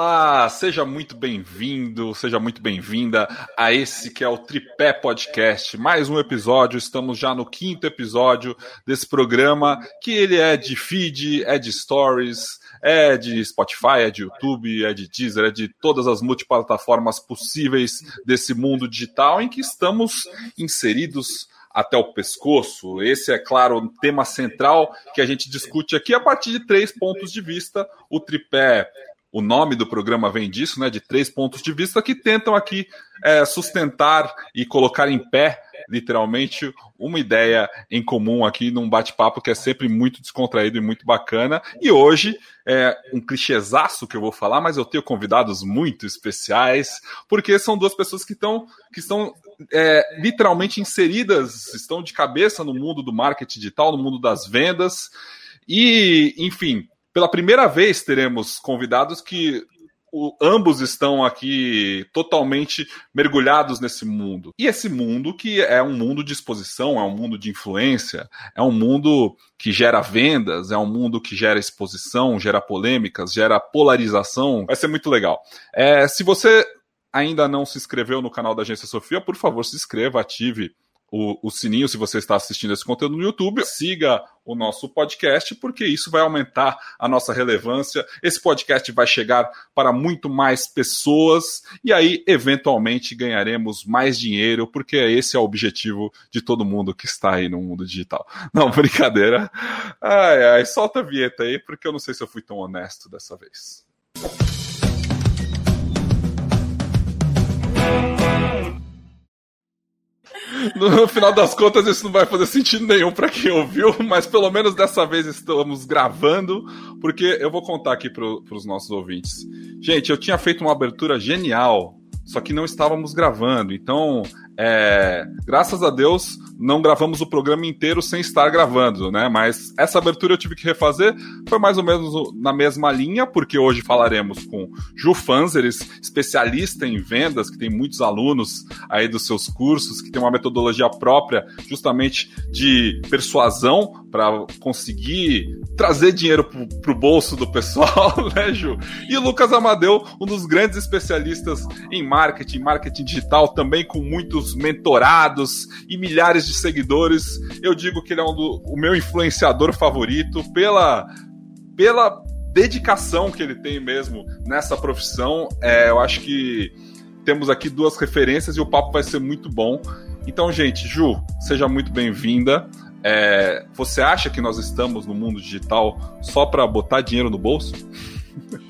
Olá, seja muito bem-vindo, seja muito bem-vinda a esse que é o Tripé Podcast. Mais um episódio, estamos já no quinto episódio desse programa, que ele é de feed, é de stories, é de Spotify, é de YouTube, é de Deezer, é de todas as multiplataformas possíveis desse mundo digital em que estamos inseridos até o pescoço. Esse é, claro, o tema central que a gente discute aqui a partir de três pontos de vista. O tripé o nome do programa vem disso, né? De três pontos de vista que tentam aqui é, sustentar e colocar em pé, literalmente, uma ideia em comum aqui num bate-papo que é sempre muito descontraído e muito bacana. E hoje é um clichêzaço que eu vou falar, mas eu tenho convidados muito especiais, porque são duas pessoas que estão que estão é, literalmente inseridas, estão de cabeça no mundo do marketing digital, no mundo das vendas. E, enfim, pela primeira vez teremos convidados que o, ambos estão aqui totalmente mergulhados nesse mundo. E esse mundo que é um mundo de exposição, é um mundo de influência, é um mundo que gera vendas, é um mundo que gera exposição, gera polêmicas, gera polarização. Vai ser muito legal. É, se você ainda não se inscreveu no canal da Agência Sofia, por favor, se inscreva, ative o, o, sininho se você está assistindo esse conteúdo no YouTube, siga o nosso podcast, porque isso vai aumentar a nossa relevância. Esse podcast vai chegar para muito mais pessoas e aí, eventualmente, ganharemos mais dinheiro, porque esse é o objetivo de todo mundo que está aí no mundo digital. Não, brincadeira. Ai, ai, solta a vinheta aí, porque eu não sei se eu fui tão honesto dessa vez. No final das contas, isso não vai fazer sentido nenhum para quem ouviu, mas pelo menos dessa vez estamos gravando, porque eu vou contar aqui para os nossos ouvintes. Gente, eu tinha feito uma abertura genial, só que não estávamos gravando, então é, graças a Deus, não gravamos o programa inteiro sem estar gravando, né? Mas essa abertura eu tive que refazer, foi mais ou menos na mesma linha, porque hoje falaremos com Ju Fanzeres, especialista em vendas, que tem muitos alunos aí dos seus cursos, que tem uma metodologia própria justamente de persuasão para conseguir trazer dinheiro para o bolso do pessoal, né, Ju? E Lucas Amadeu, um dos grandes especialistas em marketing, marketing digital, também com muitos mentorados e milhares de seguidores. Eu digo que ele é um do, o meu influenciador favorito pela, pela dedicação que ele tem mesmo nessa profissão. É, eu acho que temos aqui duas referências e o papo vai ser muito bom. Então, gente, Ju, seja muito bem-vinda. É, você acha que nós estamos no mundo digital só para botar dinheiro no bolso?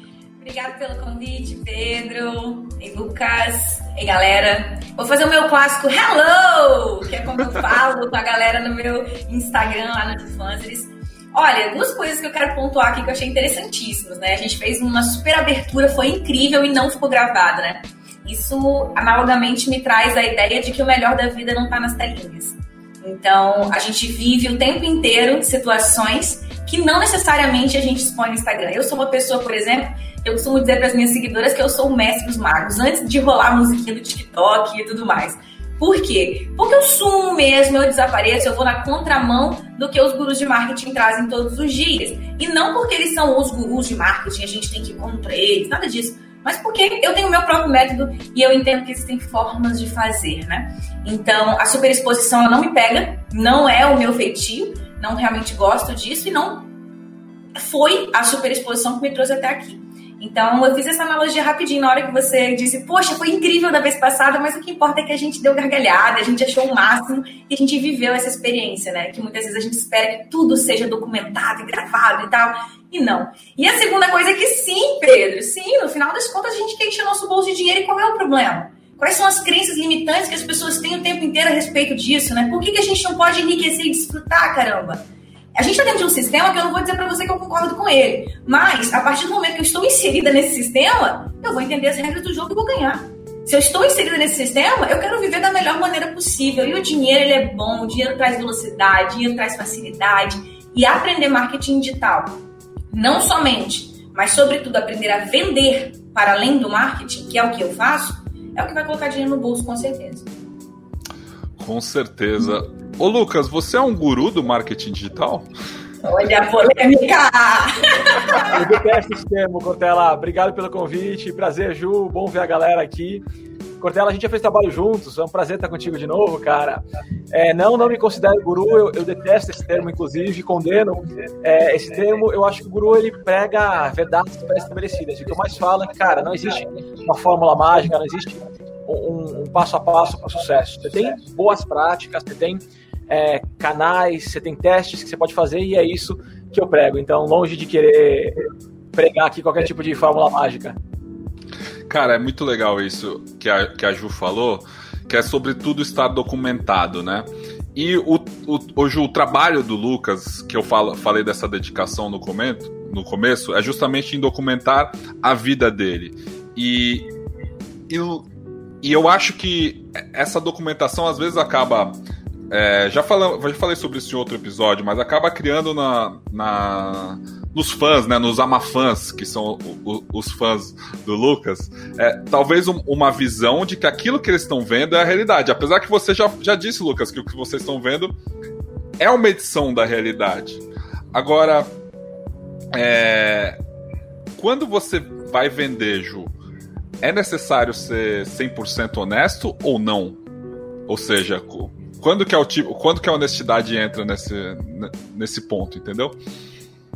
Obrigada pelo convite, Pedro e Lucas. E galera, vou fazer o meu clássico Hello, que é como eu falo com a galera no meu Instagram lá no Fanzers. Olha, duas coisas que eu quero pontuar aqui que eu achei interessantíssimas, né? A gente fez uma super abertura, foi incrível e não ficou gravada, né? Isso analogamente me traz a ideia de que o melhor da vida não tá nas telinhas. Então, a gente vive o tempo inteiro situações que não necessariamente a gente expõe no Instagram. Eu sou uma pessoa, por exemplo, eu costumo dizer para as minhas seguidoras que eu sou o mestre dos magos, antes de rolar a musiquinha do TikTok e tudo mais. Por quê? Porque eu sumo mesmo, eu desapareço, eu vou na contramão do que os gurus de marketing trazem todos os dias. E não porque eles são os gurus de marketing, a gente tem que ir contra eles, nada disso. Mas porque eu tenho o meu próprio método e eu entendo que existem formas de fazer, né? Então, a superexposição não me pega, não é o meu feitio, não realmente gosto disso e não foi a superexposição que me trouxe até aqui. Então, eu fiz essa analogia rapidinho na hora que você disse, poxa, foi incrível da vez passada, mas o que importa é que a gente deu gargalhada, a gente achou o máximo e a gente viveu essa experiência, né? Que muitas vezes a gente espera que tudo seja documentado e gravado e tal, e não. E a segunda coisa é que sim, Pedro, sim, no final das contas a gente quer encher nosso bolso de dinheiro e qual é o problema? Quais são as crenças limitantes que as pessoas têm o tempo inteiro a respeito disso, né? Por que, que a gente não pode enriquecer e desfrutar, caramba? A gente está dentro de um sistema que eu não vou dizer para você que eu concordo com ele, mas a partir do momento que eu estou inserida nesse sistema, eu vou entender as regras do jogo e vou ganhar. Se eu estou inserida nesse sistema, eu quero viver da melhor maneira possível. E o dinheiro ele é bom, o dinheiro traz velocidade, o dinheiro traz facilidade. E aprender marketing digital, não somente, mas sobretudo aprender a vender para além do marketing, que é o que eu faço, é o que vai colocar dinheiro no bolso, com certeza. Com certeza. Ô Lucas, você é um guru do marketing digital? Olha a polêmica! Eu detesto esse termo, Cortella. Obrigado pelo convite. Prazer, Ju. Bom ver a galera aqui. Cortella, a gente já fez trabalho juntos, é um prazer estar contigo de novo, cara. É, não, não me considero guru, eu, eu, detesto esse termo, inclusive, condeno é, esse termo. Eu acho que o guru ele prega verdades pré-estabelecidas. O que eu mais falo é que, cara, não existe uma fórmula mágica, não existe um, um passo a passo para o sucesso. Você tem boas práticas, você tem é, canais, você tem testes que você pode fazer e é isso que eu prego. Então, longe de querer pregar aqui qualquer tipo de fórmula mágica. Cara, é muito legal isso que a, que a Ju falou, que é sobre tudo estar documentado, né? E o, o, hoje o trabalho do Lucas, que eu falo, falei dessa dedicação no, comento, no começo, é justamente em documentar a vida dele. E, e, e eu acho que essa documentação às vezes acaba é, já, falamos, já falei sobre isso em outro episódio, mas acaba criando na, na nos fãs, né, nos amafãs, que são o, o, os fãs do Lucas, é, talvez um, uma visão de que aquilo que eles estão vendo é a realidade. Apesar que você já, já disse, Lucas, que o que vocês estão vendo é uma edição da realidade. Agora, é, quando você vai vender, Ju, é necessário ser 100% honesto ou não? Ou seja, quando que, é o tipo, quando que a honestidade entra nesse, nesse ponto, entendeu?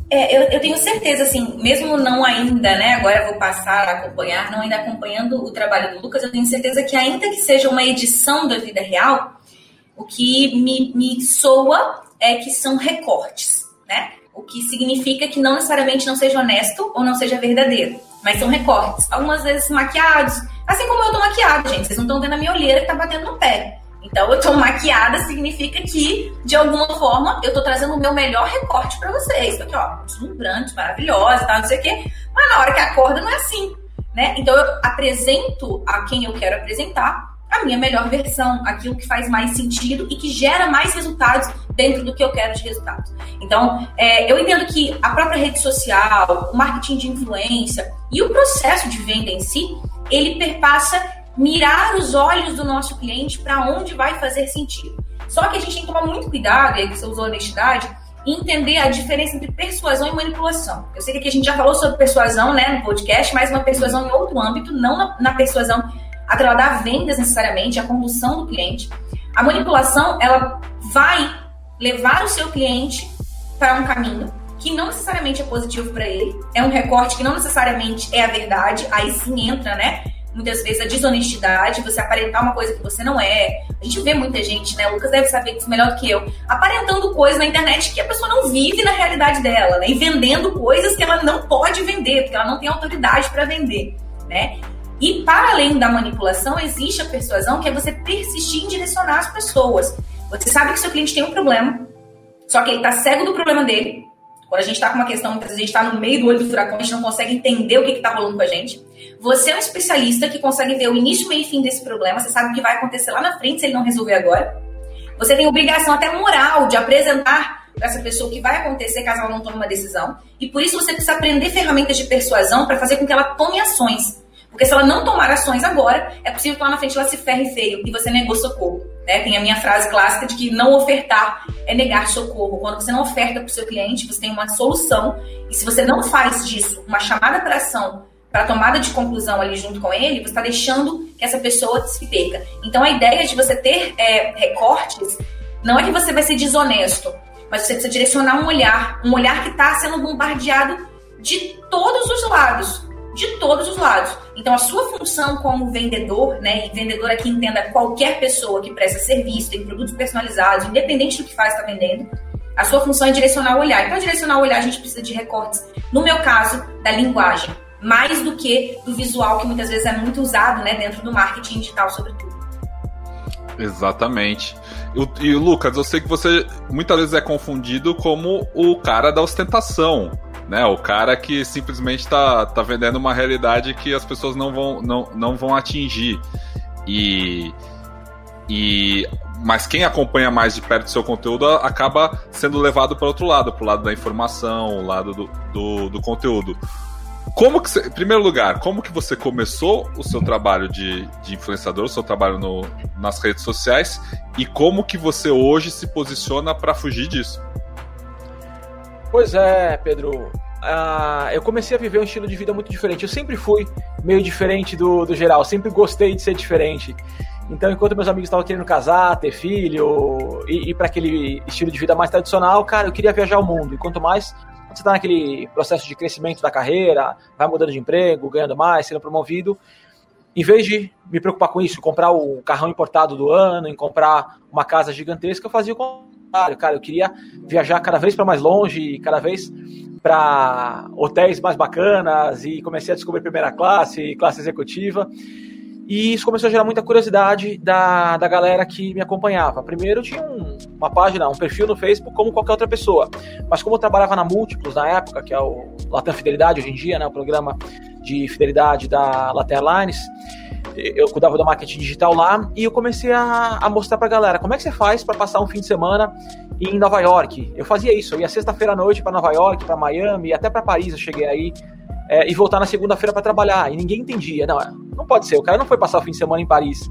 É, eu, eu, tenho certeza, assim, mesmo não ainda, né? Agora vou passar a acompanhar, não ainda acompanhando o trabalho do Lucas, eu tenho certeza que ainda que seja uma edição da vida real, o que me, me soa é que são recortes, né? O que significa que não necessariamente não seja honesto ou não seja verdadeiro, mas são recortes. Algumas vezes maquiados, assim como eu tô maquiado, gente. Vocês não estão vendo a minha olheira que tá batendo no pé. Então, eu tô maquiada significa que, de alguma forma, eu tô trazendo o meu melhor recorte para vocês. Aqui, ó, deslumbrante, maravilhosa, tal, não sei o quê. Mas na hora que acorda, não é assim, né? Então, eu apresento a quem eu quero apresentar a minha melhor versão, aquilo que faz mais sentido e que gera mais resultados dentro do que eu quero de resultados. Então, é, eu entendo que a própria rede social, o marketing de influência e o processo de venda em si, ele perpassa mirar os olhos do nosso cliente para onde vai fazer sentido. Só que a gente tem que tomar muito cuidado, e aí você usou honestidade, e entender a diferença entre persuasão e manipulação. Eu sei que aqui a gente já falou sobre persuasão né, no podcast, mas uma persuasão em outro âmbito, não na, na persuasão atrelada a vendas necessariamente, a condução do cliente. A manipulação, ela vai levar o seu cliente para um caminho que não necessariamente é positivo para ele, é um recorte que não necessariamente é a verdade, aí sim entra, né? Muitas vezes a desonestidade, você aparentar uma coisa que você não é. A gente vê muita gente, né? O Lucas deve saber disso melhor do que eu, aparentando coisas na internet que a pessoa não vive na realidade dela, né? E vendendo coisas que ela não pode vender, porque ela não tem autoridade para vender, né? E para além da manipulação, existe a persuasão, que é você persistir em direcionar as pessoas. Você sabe que seu cliente tem um problema, só que ele está cego do problema dele. Quando a gente está com uma questão, muitas vezes a gente está no meio do olho do furacão, a gente não consegue entender o que está rolando com a gente. Você é um especialista que consegue ver o início, meio e fim desse problema. Você sabe o que vai acontecer lá na frente se ele não resolver agora. Você tem obrigação até moral de apresentar para essa pessoa o que vai acontecer caso ela não tome uma decisão. E por isso você precisa aprender ferramentas de persuasão para fazer com que ela tome ações. Porque se ela não tomar ações agora, é possível que lá na frente ela se ferre feio e você negou socorro. Né? Tem a minha frase clássica de que não ofertar é negar socorro. Quando você não oferta para o seu cliente, você tem uma solução. E se você não faz disso uma chamada para ação para tomada de conclusão ali junto com ele, você está deixando que essa pessoa se perca. Então a ideia de você ter é, recortes não é que você vai ser desonesto, mas você precisa direcionar um olhar, um olhar que está sendo bombardeado de todos os lados, de todos os lados. Então a sua função como vendedor, né, e vendedor aqui entenda qualquer pessoa que presta serviço, tem produtos personalizados, independente do que faz, está vendendo. A sua função é direcionar o olhar. Então, direcionar o olhar, a gente precisa de recortes. No meu caso, da linguagem mais do que do visual, que muitas vezes é muito usado né, dentro do marketing digital, sobretudo. Exatamente. E, e Lucas, eu sei que você muitas vezes é confundido como o cara da ostentação, né? O cara que simplesmente está tá vendendo uma realidade que as pessoas não vão, não, não vão atingir. E, e mas quem acompanha mais de perto seu conteúdo acaba sendo levado para outro lado, para o lado da informação, o lado do, do, do conteúdo. Como que você, em primeiro lugar, como que você começou o seu trabalho de, de influenciador, o seu trabalho no, nas redes sociais e como que você hoje se posiciona para fugir disso? Pois é, Pedro. Uh, eu comecei a viver um estilo de vida muito diferente. Eu sempre fui meio diferente do, do geral, sempre gostei de ser diferente. Então, enquanto meus amigos estavam querendo casar, ter filho e ir para aquele estilo de vida mais tradicional, cara, eu queria viajar o mundo. E quanto mais você está naquele processo de crescimento da carreira, vai mudando de emprego, ganhando mais, sendo promovido, em vez de me preocupar com isso, comprar o carrão importado do ano, em comprar uma casa gigantesca, eu fazia o contrário, cara. Eu queria viajar cada vez para mais longe, cada vez para hotéis mais bacanas e comecei a descobrir primeira classe, classe executiva. E isso começou a gerar muita curiosidade da, da galera que me acompanhava. Primeiro, tinha um, uma página, um perfil no Facebook, como qualquer outra pessoa. Mas como eu trabalhava na Múltiplos na época, que é o Latam Fidelidade hoje em dia, né, o programa de fidelidade da Latam Airlines, eu cuidava do marketing digital lá e eu comecei a, a mostrar pra galera como é que você faz para passar um fim de semana em Nova York. Eu fazia isso, eu ia sexta-feira à noite para Nova York, para Miami, até para Paris eu cheguei aí é, e voltar na segunda-feira para trabalhar. E ninguém entendia. Não, não pode ser, o cara não foi passar o fim de semana em Paris.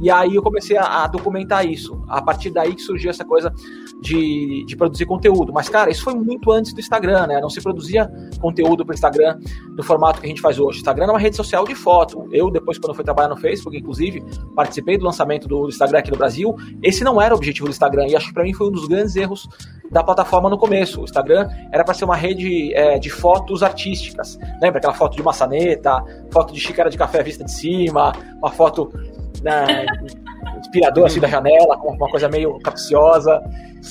E aí eu comecei a, a, documentar isso. A partir daí que surgiu essa coisa de, de produzir conteúdo. Mas, cara, isso foi muito antes do Instagram, né? Não se produzia conteúdo para Instagram no formato que a gente faz hoje. O Instagram é uma rede social de foto. Eu, depois, quando fui trabalhar no Facebook, inclusive, participei do lançamento do Instagram aqui no Brasil. Esse não era o objetivo do Instagram. E acho que para mim foi um dos grandes erros da plataforma no começo. O Instagram era para ser uma rede é, de fotos artísticas. Lembra aquela foto de maçaneta, foto de xícara de café vista de cima, uma foto né, inspirador assim da janela, com uma coisa meio capciosa.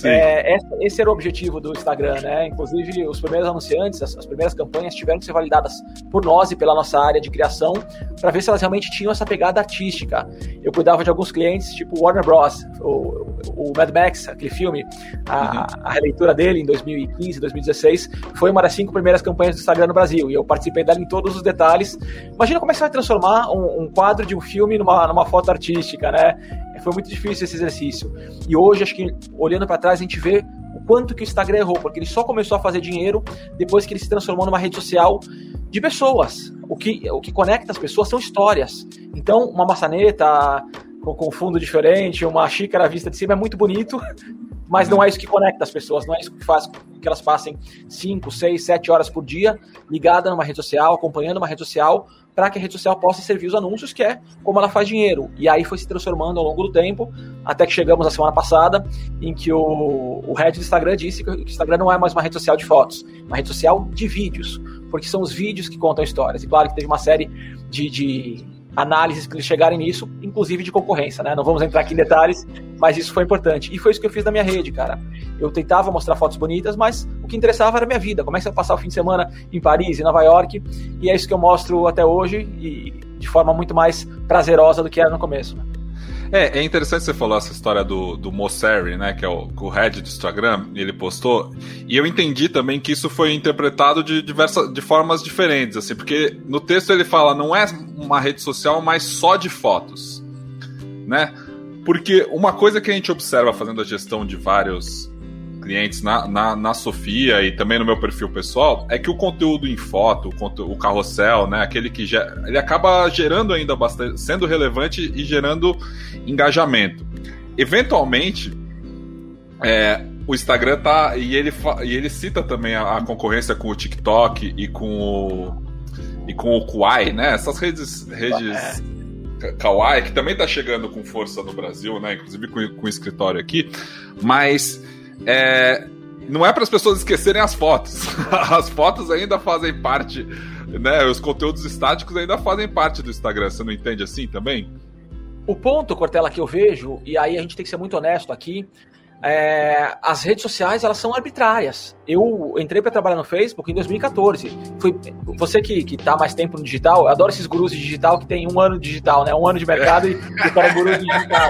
É, esse era o objetivo do Instagram, né? Inclusive, os primeiros anunciantes, as, as, primeiras campanhas tiveram que ser validadas por nós e pela nossa área de criação para ver se elas realmente tinham essa pegada artística. Eu cuidava de alguns clientes, tipo Warner Bros., o, o Mad Max, aquele filme, a, uhum. a releitura dele em 2015, 2016, foi uma das cinco primeiras campanhas do Instagram no Brasil e eu participei dela em todos os detalhes. Imagina como é que você vai transformar um, um quadro de um filme numa, numa foto artística, né? Foi muito difícil esse exercício. E hoje, acho que olhando para trás, a gente vê o quanto que o Instagram errou, porque ele só começou a fazer dinheiro depois que ele se transformou numa rede social de pessoas. O que, o que conecta as pessoas são histórias. Então, uma maçaneta com, com fundo diferente, uma xícara vista de cima é muito bonito, mas não é isso que conecta as pessoas, não é isso que faz com que elas passem 5, 6, 7 horas por dia ligada numa rede social, acompanhando uma rede social, para que a rede social possa servir os anúncios, que é como ela faz dinheiro. E aí foi se transformando ao longo do tempo, até que chegamos na semana passada, em que o, o head do Instagram disse que o Instagram não é mais uma rede social de fotos, uma rede social de vídeos, porque são os vídeos que contam histórias. E claro que teve uma série de, de análises que eles chegarem nisso, inclusive de concorrência, né? Não vamos entrar aqui em detalhes, mas isso foi importante. E foi isso que eu fiz na minha rede, cara. Eu tentava mostrar fotos bonitas, mas o que interessava era a minha vida. Como é que vai passar o fim de semana em Paris, em Nova York? E é isso que eu mostro até hoje e de forma muito mais prazerosa do que era no começo. Né? É, é interessante você falar essa história do, do Mosseri, né? Que é o, o head do Instagram, ele postou. E eu entendi também que isso foi interpretado de diversas de formas diferentes, assim, porque no texto ele fala não é uma rede social, mas só de fotos. Né? Porque uma coisa que a gente observa fazendo a gestão de vários clientes na, na, na, Sofia e também no meu perfil pessoal é que o conteúdo em foto, o, o carrossel, né, aquele que já, ele acaba gerando ainda bastante, sendo relevante e gerando engajamento. Eventualmente, é, o Instagram tá e ele e ele cita também a, a, concorrência com o TikTok e com o e com o Kuai, né? Essas redes redes é. Kawaii que também tá chegando com força no Brasil, né? Inclusive com, com o escritório aqui, mas é, não é para as pessoas esquecerem as fotos. As fotos ainda fazem parte, né? Os conteúdos estáticos ainda fazem parte do Instagram. Você não entende assim também? O ponto, Cortella, que eu vejo, e aí a gente tem que ser muito honesto aqui, é, as redes sociais elas são arbitrárias. Eu entrei para trabalhar no Facebook em 2014. Fui, você que, que tá mais tempo no digital, eu adoro esses gurus de digital que tem um ano de digital, né? Um ano de mercado e o cara é guru de digital.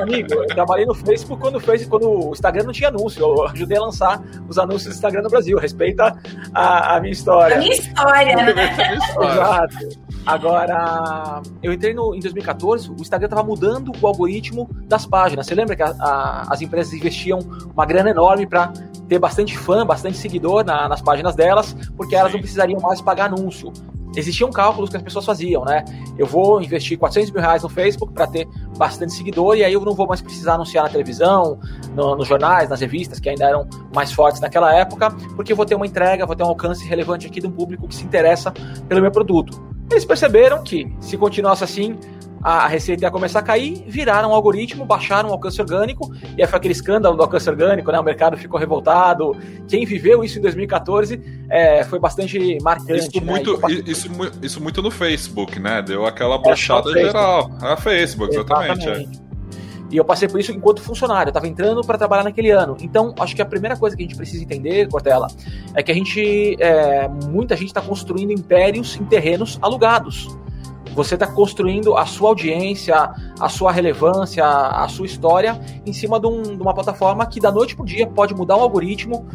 Amigo, eu trabalhei no Facebook quando, fez, quando o Instagram não tinha anúncio. Eu ajudei a lançar os anúncios do Instagram no Brasil. Respeita a, a minha história. A minha história, né? Exato. Agora, eu entrei no, em 2014, o Instagram estava mudando o algoritmo das páginas. Você lembra que a, a, as empresas investiam uma grana enorme para ter bastante fã, bastante seguidor na, nas páginas delas, porque elas Sim. não precisariam mais pagar anúncio. existiam cálculos que as pessoas faziam, né? Eu vou investir 400 mil reais no Facebook para ter bastante seguidor e aí eu não vou mais precisar anunciar na televisão, no, nos jornais, nas revistas, que ainda eram mais fortes naquela época, porque eu vou ter uma entrega, vou ter um alcance relevante aqui de um público que se interessa pelo meu produto. Eles perceberam que, se continuasse assim, a receita ia começar a cair, viraram um algoritmo, baixaram o alcance orgânico, e aí foi aquele escândalo do alcance orgânico, né? O mercado ficou revoltado. Quem viveu isso em 2014 é, foi bastante marcante. Isso, né? muito, isso, isso, muito no Facebook, né? Deu aquela brochada é, geral. É Facebook, exatamente. É. exatamente. É. E eu passei por isso enquanto funcionário, eu estava entrando para trabalhar naquele ano. Então, acho que a primeira coisa que a gente precisa entender, Cortella, é que a gente, é, muita gente está construindo impérios em terrenos alugados. Você está construindo a sua audiência, a sua relevância, a sua história em cima de, um, de uma plataforma que da noite para o dia pode mudar o algoritmo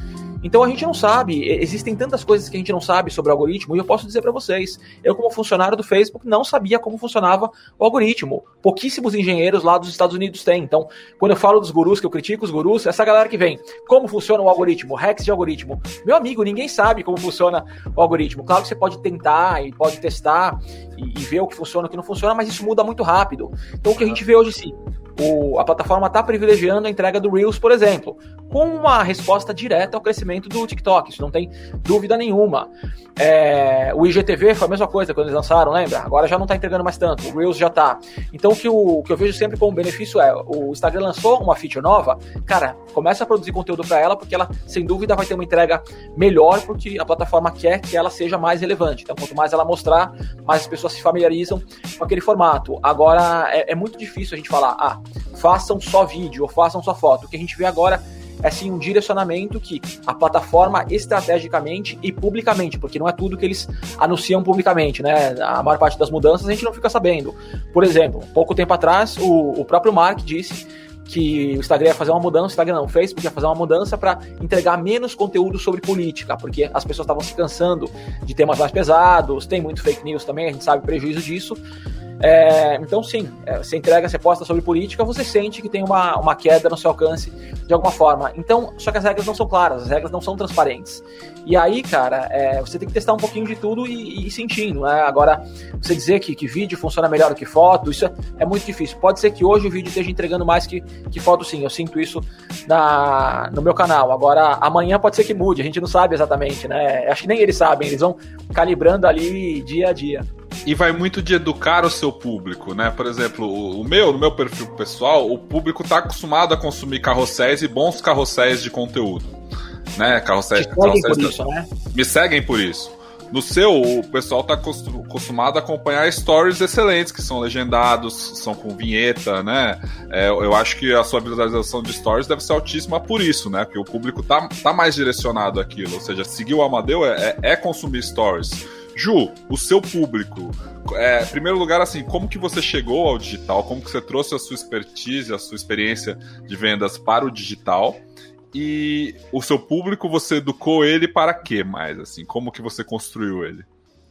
então a gente não sabe, existem tantas coisas que a gente não sabe sobre o algoritmo, e eu posso dizer para vocês, eu como funcionário do Facebook não sabia como funcionava o algoritmo. Pouquíssimos engenheiros lá dos Estados Unidos têm. Então, quando eu falo dos gurus, que eu critico os gurus, essa galera que vem, como funciona o algoritmo, hacks de algoritmo. Meu amigo, ninguém sabe como funciona o algoritmo. Claro que você pode tentar e pode testar e, e ver o que funciona e o que não funciona, mas isso muda muito rápido. Então o que a gente vê hoje sim, o, a plataforma está privilegiando a entrega do Reels, por exemplo, com uma resposta direta ao crescimento do TikTok, isso não tem dúvida nenhuma. É, o IGTV foi a mesma coisa quando eles lançaram, lembra? Agora já não está entregando mais tanto, o Reels já está. Então o que, o, o que eu vejo sempre como benefício é, o Instagram lançou uma feature nova, cara, começa a produzir conteúdo para ela, porque ela, sem dúvida, vai ter uma entrega melhor, porque a plataforma quer que ela seja mais relevante. Então, quanto mais ela mostrar, mais as pessoas se familiarizam com aquele formato. Agora, é, é muito difícil a gente falar, ah, façam só vídeo ou façam só foto. O que a gente vê agora é sim um direcionamento que a plataforma estrategicamente e publicamente, porque não é tudo que eles anunciam publicamente, né? A maior parte das mudanças a gente não fica sabendo. Por exemplo, pouco tempo atrás, o, o próprio Mark disse que o Instagram ia fazer uma mudança, o Instagram não, o Facebook ia fazer uma mudança para entregar menos conteúdo sobre política, porque as pessoas estavam se cansando de temas mais pesados, tem muito fake news também, a gente sabe o prejuízo disso. É, então, sim, é, você entrega, você posta sobre política, você sente que tem uma, uma queda no seu alcance de alguma forma. Então, só que as regras não são claras, as regras não são transparentes. E aí, cara, é, você tem que testar um pouquinho de tudo e, e ir sentindo. Né? Agora, você dizer que, que vídeo funciona melhor do que foto, isso é, é, muito difícil. Pode ser que hoje o vídeo esteja entregando mais que, que foto, sim. Eu sinto isso na, no meu canal. Agora, amanhã pode ser que mude, a gente não sabe exatamente, né? Acho que nem eles sabem, eles vão calibrando ali dia a dia e vai muito de educar o seu público, né? Por exemplo, o, meu, no meu perfil pessoal, o público está acostumado a consumir carrosséis e bons carrosséis de conteúdo, né? Carrosséis, carrosséis por isso, né? Me seguem por isso. No seu, o pessoal está acostumado a acompanhar stories excelentes, que são legendados, são com vinheta, né? É, eu acho que a sua visualização de stories deve ser altíssima por isso, né? Porque o público tá, tá mais direcionado àquilo. Ou seja, seguir o Amadeu é, é, é consumir stories. Ju, o seu público. É, em primeiro lugar, assim, como que você chegou ao digital? Como que você trouxe a sua expertise, a sua experiência de vendas para o digital? E o seu público, você educou ele para quê mais? Assim, como que você construiu ele?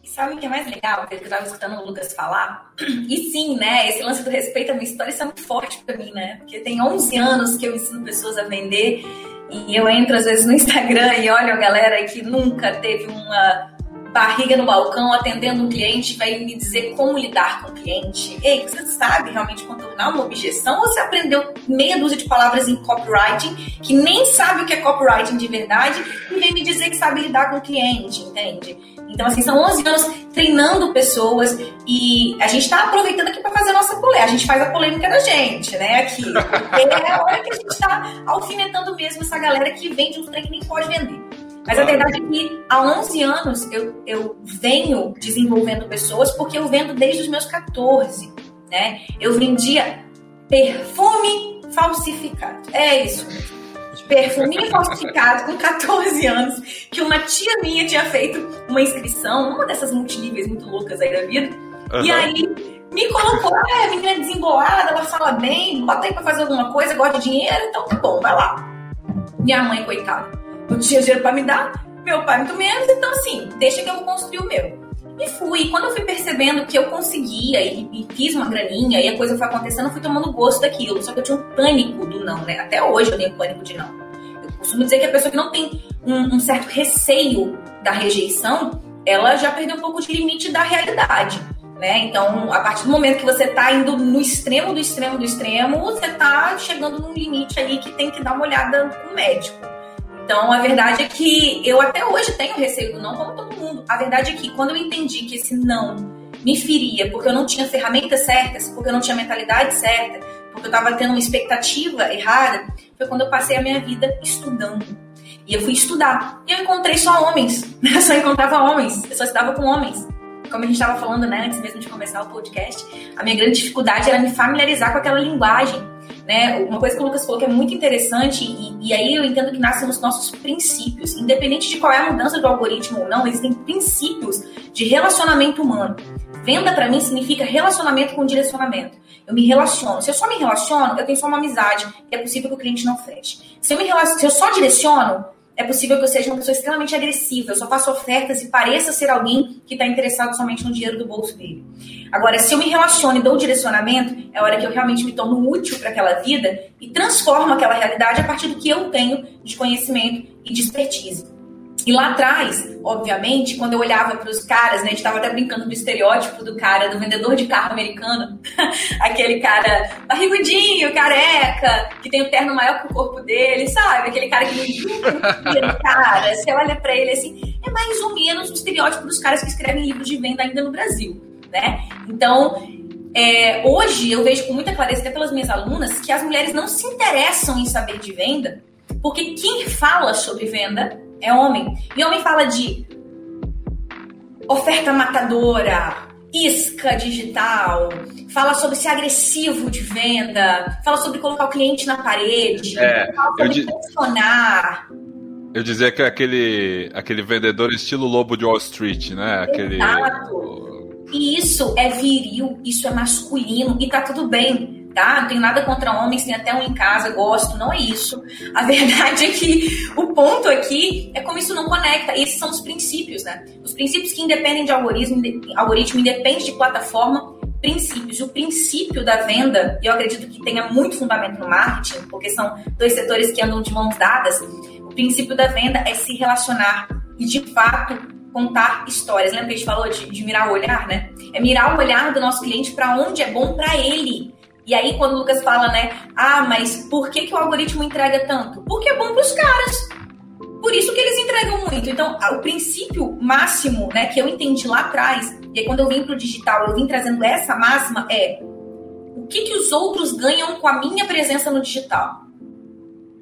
Sabe o que é mais legal, que eu estava escutando o Lucas falar? E sim, né, esse lance do respeito à minha história, isso é muito forte para mim, né? Porque tem 11 anos que eu ensino pessoas a vender e eu entro às vezes no Instagram e olho a galera que nunca teve uma barriga no balcão atendendo um cliente vai me dizer como lidar com o cliente. Ei, você sabe realmente contornar uma objeção ou você aprendeu meia dúzia de palavras em copywriting que nem sabe o que é copywriting de verdade e vem me dizer que sabe lidar com o cliente, entende? Então, assim, são 11 anos treinando pessoas e a gente está aproveitando aqui para fazer a nossa polêmica. A gente faz a polêmica da gente, né, aqui. É a hora que a gente está alfinetando mesmo essa galera que vende um trem que nem pode vender. Mas a verdade é que há 11 anos eu, eu venho desenvolvendo pessoas porque eu vendo desde os meus 14. Né? Eu vendia perfume falsificado. É isso Perfuminho falsificado com 14 anos, que uma tia minha tinha feito uma inscrição, uma dessas multiníveis muito loucas aí da vida. Uhum. E aí me colocou, ah, a menina é desembolada, ela fala bem, bota aí pra fazer alguma coisa, gosta de dinheiro, então tá bom, vai lá. Minha mãe, coitada não tinha dinheiro para me dar, meu pai muito menos, então assim, deixa que eu vou construir o meu. E fui. Quando eu fui percebendo que eu conseguia e, e, fiz uma graninha e a coisa foi acontecendo, eu fui tomando gosto daquilo. Só que eu tinha um pânico do não, né? Até hoje eu tenho pânico de não. Eu costumo dizer que a pessoa que não tem um, um certo receio da rejeição, ela já perdeu um pouco de limite da realidade. Né? Então, a partir do momento que você está indo no extremo do extremo do extremo, você está chegando num limite aí que tem que dar uma olhada com o médico. Então, a verdade é que eu até hoje tenho receio do não, como todo mundo. A verdade é que quando eu entendi que esse não me feria, porque eu não tinha ferramentas certas, porque eu não tinha mentalidade certa, porque eu estava tendo uma expectativa errada, foi quando eu passei a minha vida estudando. E eu fui estudar. E eu encontrei só homens. Eu só encontrava homens. Eu só estudava com homens como a gente estava falando né, antes mesmo de começar o podcast, a minha grande dificuldade era me familiarizar com aquela linguagem. Né? Uma coisa que o Lucas falou que é muito interessante, e, e aí eu entendo que nascem os nossos princípios. Independente de qual é a mudança do algoritmo ou não, existem princípios de relacionamento humano. Venda para mim significa relacionamento com direcionamento. Eu me relaciono. Se eu só me relaciono, eu tenho só uma amizade, e é possível que o cliente não feche. Se eu, me relaciono, se eu só direciono, é possível que eu seja uma pessoa extremamente agressiva, eu só faço ofertas e pareça ser alguém que está interessado somente no dinheiro do bolso dele. Agora, se eu me relaciono e dou um direcionamento, é hora que eu realmente me torno útil para aquela vida e transformo aquela realidade a partir do que eu tenho de conhecimento e de expertise. E lá atrás, obviamente, quando eu olhava para os caras, né, a gente estava até brincando do estereótipo do cara, do vendedor de carro americano, aquele cara barrigudinho, careca, que tem o terno maior que o corpo dele, sabe? Aquele cara que não cara, você olha para ele assim, é mais ou menos o estereótipo dos caras que escrevem livros de venda ainda no Brasil, né? Então, é, hoje eu vejo com muita clareza, até pelas minhas alunas, que as mulheres não se interessam em saber de venda, porque quem fala sobre venda é homem. E homem fala de oferta matadora, isca digital, fala sobre ser agressivo de venda, fala sobre colocar o cliente na parede, é, fala sobre eu funcionar. Eu dizia que é aquele, aquele vendedor estilo lobo de Wall Street, né? Aquele... Exato. E isso é viril, isso é masculino e tá tudo bem tá? Não tenho nada contra homens, tem até um em casa, gosto, não é isso. A verdade é que o ponto aqui é como isso não conecta. Esses são os princípios, né? Os princípios que independem de algoritmo, algoritmo independe de plataforma, princípios. O princípio da venda, eu acredito que tenha muito fundamento no marketing, porque são dois setores que andam de mãos dadas. O princípio da venda é se relacionar e, de fato, contar histórias. Lembra que a gente falou de, de mirar o olhar, né? É mirar o olhar do nosso cliente para onde é bom para ele. E aí, quando o Lucas fala, né? Ah, mas por que, que o algoritmo entrega tanto? Porque é bom para os caras. Por isso que eles entregam muito. Então, o princípio máximo, né, que eu entendi lá atrás, e aí quando eu vim para o digital, eu vim trazendo essa máxima, é o que, que os outros ganham com a minha presença no digital?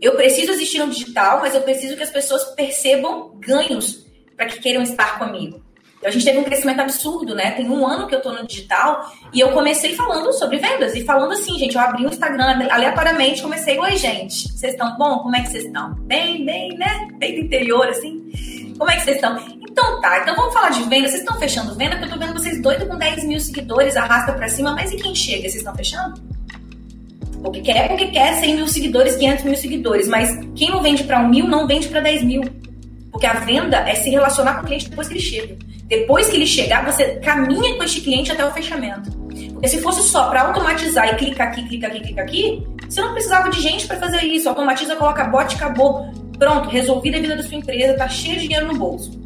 Eu preciso existir no digital, mas eu preciso que as pessoas percebam ganhos para que queiram estar comigo. A gente teve um crescimento absurdo, né? Tem um ano que eu tô no digital e eu comecei falando sobre vendas e falando assim, gente, eu abri o Instagram aleatoriamente, comecei, oi, gente, vocês estão bom? Como é que vocês estão? Bem, bem, né? Bem do interior, assim. Como é que vocês estão? Então tá, então vamos falar de venda. Vocês estão fechando venda? Porque eu tô vendo vocês doidos com 10 mil seguidores, arrasta pra cima, mas e quem chega? Vocês estão fechando? O que quer, porque quer 100 mil seguidores, 500 mil seguidores, mas quem não vende para um mil, não vende para 10 mil. Porque a venda é se relacionar com o cliente depois que ele chega. Depois que ele chegar, você caminha com este cliente até o fechamento. Porque se fosse só para automatizar e clicar aqui, clicar aqui, clicar aqui, você não precisava de gente para fazer isso. Automatiza, coloca bot, acabou. Pronto, resolvida a vida da sua empresa, tá cheio de dinheiro no bolso.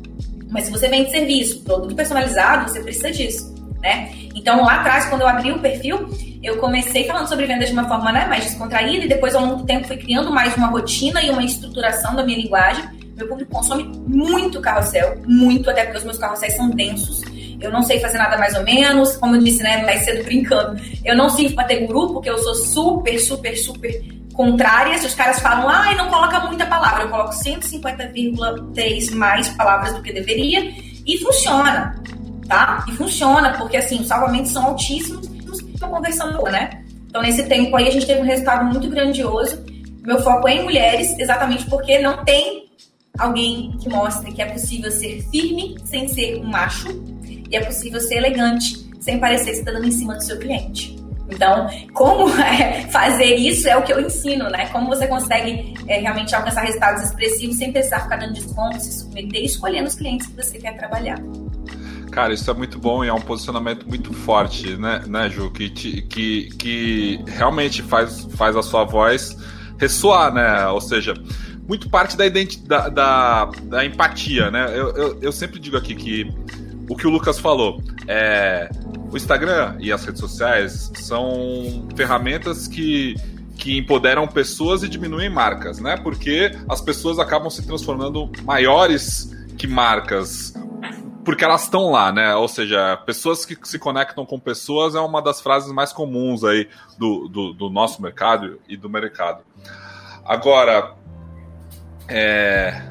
Mas se você vende serviço, produto personalizado, você precisa disso. Né? Então, lá atrás, quando eu abri o perfil, eu comecei falando sobre vendas de uma forma né, mais descontraída e depois, ao longo do tempo, fui criando mais uma rotina e uma estruturação da minha linguagem meu público consome muito carrossel, muito, até porque os meus carrosséis são densos. Eu não sei fazer nada mais ou menos, como eu disse, né, mais cedo brincando. Eu não sirvo para ter guru, porque eu sou super, super, super contrária. Se os caras falam, ai, ah, não coloca muita palavra, eu coloco 150,3 mais palavras do que deveria e funciona, tá? E funciona, porque assim, os salvamentos são altíssimos e a conversão boa, né? Então, nesse tempo aí, a gente teve um resultado muito grandioso. Meu foco é em mulheres, exatamente porque não tem alguém que mostre que é possível ser firme sem ser um macho e é possível ser elegante sem parecer que está dando em cima do seu cliente. Então, como é, fazer isso é o que eu ensino, né? Como você consegue é, realmente alcançar resultados expressivos sem precisar ficar dando desconto, se submeter e escolhendo os clientes que você quer trabalhar. Cara, isso é muito bom e é um posicionamento muito forte, né, né Ju? Que, que, que realmente faz, faz a sua voz ressoar, né? Ou seja, muito parte da, da, da, da empatia, né? Eu, eu, eu, sempre digo aqui que o que o Lucas falou é o Instagram e as redes sociais são ferramentas que que empoderam pessoas e diminuem marcas, né? Porque as pessoas acabam se transformando maiores que marcas porque elas estão lá, né? Ou seja, pessoas que se conectam com pessoas é uma das frases mais comuns aí do, do, do nosso mercado e do mercado. Agora, é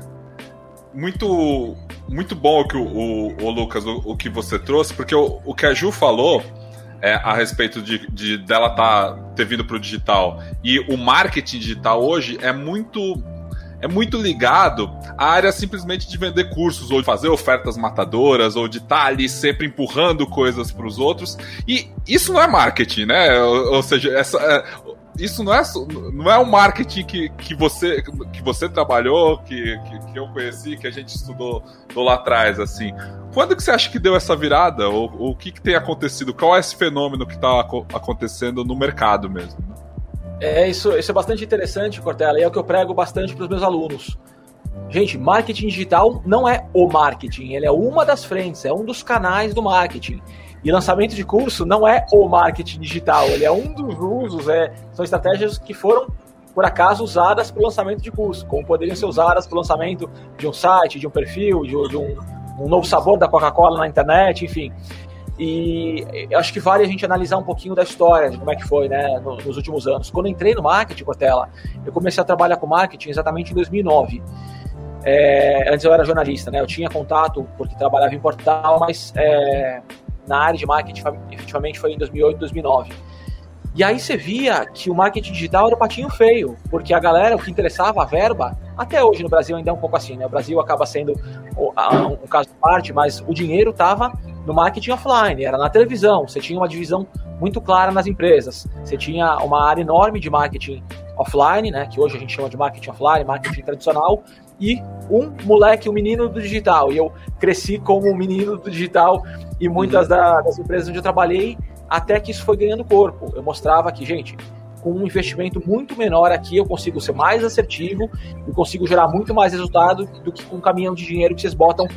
muito muito bom o que o, o, Lucas, o, o, que você trouxe, porque o, o que a Ju falou é, a respeito de, de dela tá, ter vindo para o digital e o marketing digital hoje é muito é muito ligado à área simplesmente de vender cursos, ou de fazer ofertas matadoras, ou de estar tá ali sempre empurrando coisas para os outros. E isso não é marketing, né? Ou, ou seja, essa, é, isso não é, não é um marketing que, que, você, que você trabalhou, que, que, que, eu conheci, que a gente estudou lá atrás, assim. Quando que você acha que deu essa virada? Ou, ou o que, que tem acontecido? Qual é esse fenômeno que está acontecendo no mercado mesmo? É, isso, isso é bastante interessante, Cortella, e é o que eu prego bastante para os meus alunos. Gente, marketing digital não é o marketing, ele é uma das frentes, é um dos canais do marketing. E lançamento de curso não é o marketing digital, ele é um dos usos, é, são estratégias que foram, por acaso, usadas para o lançamento de curso, como poderiam ser usadas para o lançamento de um site, de um perfil, de, de um, um novo sabor da Coca-Cola na internet, enfim. E acho que vale a gente analisar um pouquinho da história, de como é que foi, né, nos últimos anos. Quando entrei no marketing, Cortella, eu comecei a trabalhar com marketing exatamente em 2009. É, antes eu era jornalista, né, eu tinha contato porque trabalhava em portal, mas é, na área de marketing efetivamente foi em 2008, 2009. E aí você via que o marketing digital era o patinho feio, porque a galera, o que interessava, a verba, até hoje no Brasil ainda é um pouco assim, né? O Brasil acaba sendo um caso de parte, mas o dinheiro estava no marketing offline, era na televisão, você tinha uma divisão muito clara nas empresas. Você tinha uma área enorme de marketing offline, né, que hoje a gente chama de marketing offline, marketing tradicional, e um moleque, um menino do digital. E eu cresci como um menino do digital e muitas das empresas onde eu trabalhei, até que isso foi ganhando corpo. Eu mostrava que, gente, com um investimento muito menor aqui, eu consigo ser mais assertivo e consigo gerar muito mais resultado do que com um caminhão de dinheiro que vocês botam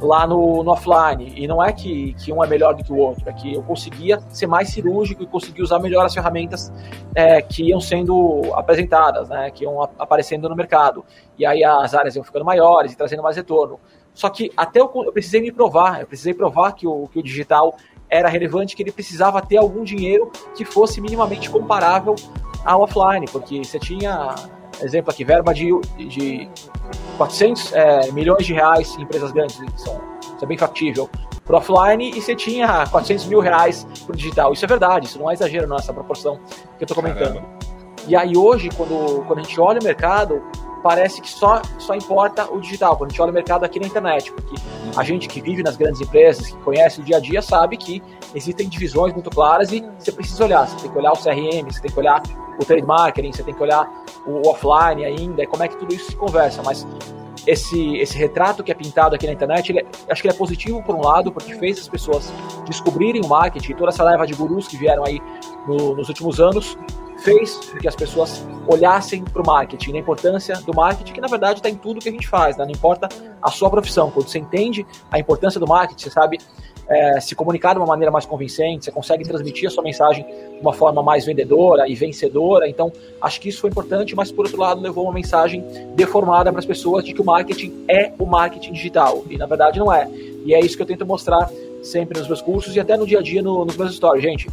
lá no, no, offline. E não é que, que um é melhor do que o outro, é que eu conseguia ser mais cirúrgico e conseguir usar melhor as ferramentas é, que iam sendo apresentadas, né, que iam aparecendo no mercado. E aí as áreas iam ficando maiores e trazendo mais retorno. Só que até eu, eu precisei me provar, eu precisei provar que o, que o digital era relevante, que ele precisava ter algum dinheiro que fosse minimamente comparável ao offline, porque você tinha exemplo aqui, verba de, de 400 é, milhões de reais em empresas grandes, isso é bem factível, para offline e você tinha 400 mil reais para digital. Isso é verdade, isso não é exagero nessa proporção que eu estou comentando. Caramba. E aí hoje, quando, quando a gente olha o mercado, parece que só, só importa o digital, quando a gente olha o mercado aqui na internet, porque a gente que vive nas grandes empresas, que conhece o dia a dia, sabe que existem divisões muito claras e você precisa olhar, você tem que olhar o CRM, você tem que olhar o trade marketing, você tem que olhar o offline ainda, como é que tudo isso se conversa, mas esse, esse retrato que é pintado aqui na internet, ele, é, acho que ele é positivo por um lado, porque fez as pessoas descobrirem o marketing, toda essa leva de gurus que vieram aí no, nos últimos anos, fez com que as pessoas olhassem para o marketing, a importância do marketing, que na verdade está em tudo que a gente faz, né? não importa a sua profissão. Quando você entende a importância do marketing, você sabe é, se comunicar de uma maneira mais convincente, você consegue transmitir a sua mensagem de uma forma mais vendedora e vencedora. Então, acho que isso foi importante, mas por outro lado, levou uma mensagem deformada para as pessoas de que o marketing é o marketing digital. E na verdade não é. E é isso que eu tento mostrar sempre nos meus cursos e até no dia a dia no, nos meus stories. Gente,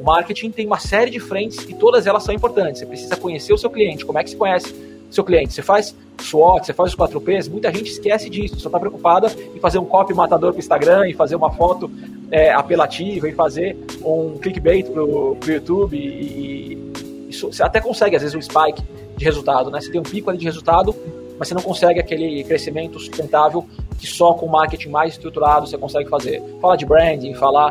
o marketing tem uma série de frentes e todas elas são importantes. Você precisa conhecer o seu cliente. Como é que se conhece seu cliente? Você faz SWOT, você faz os 4Ps, muita gente esquece disso, só está preocupada em fazer um copy matador para o Instagram, em fazer uma foto é, apelativa, em fazer um clickbait para o YouTube. E, e, isso, você até consegue, às vezes, um spike de resultado. Né? Você tem um pico ali de resultado, mas você não consegue aquele crescimento sustentável que só com marketing mais estruturado você consegue fazer. Falar de branding, falar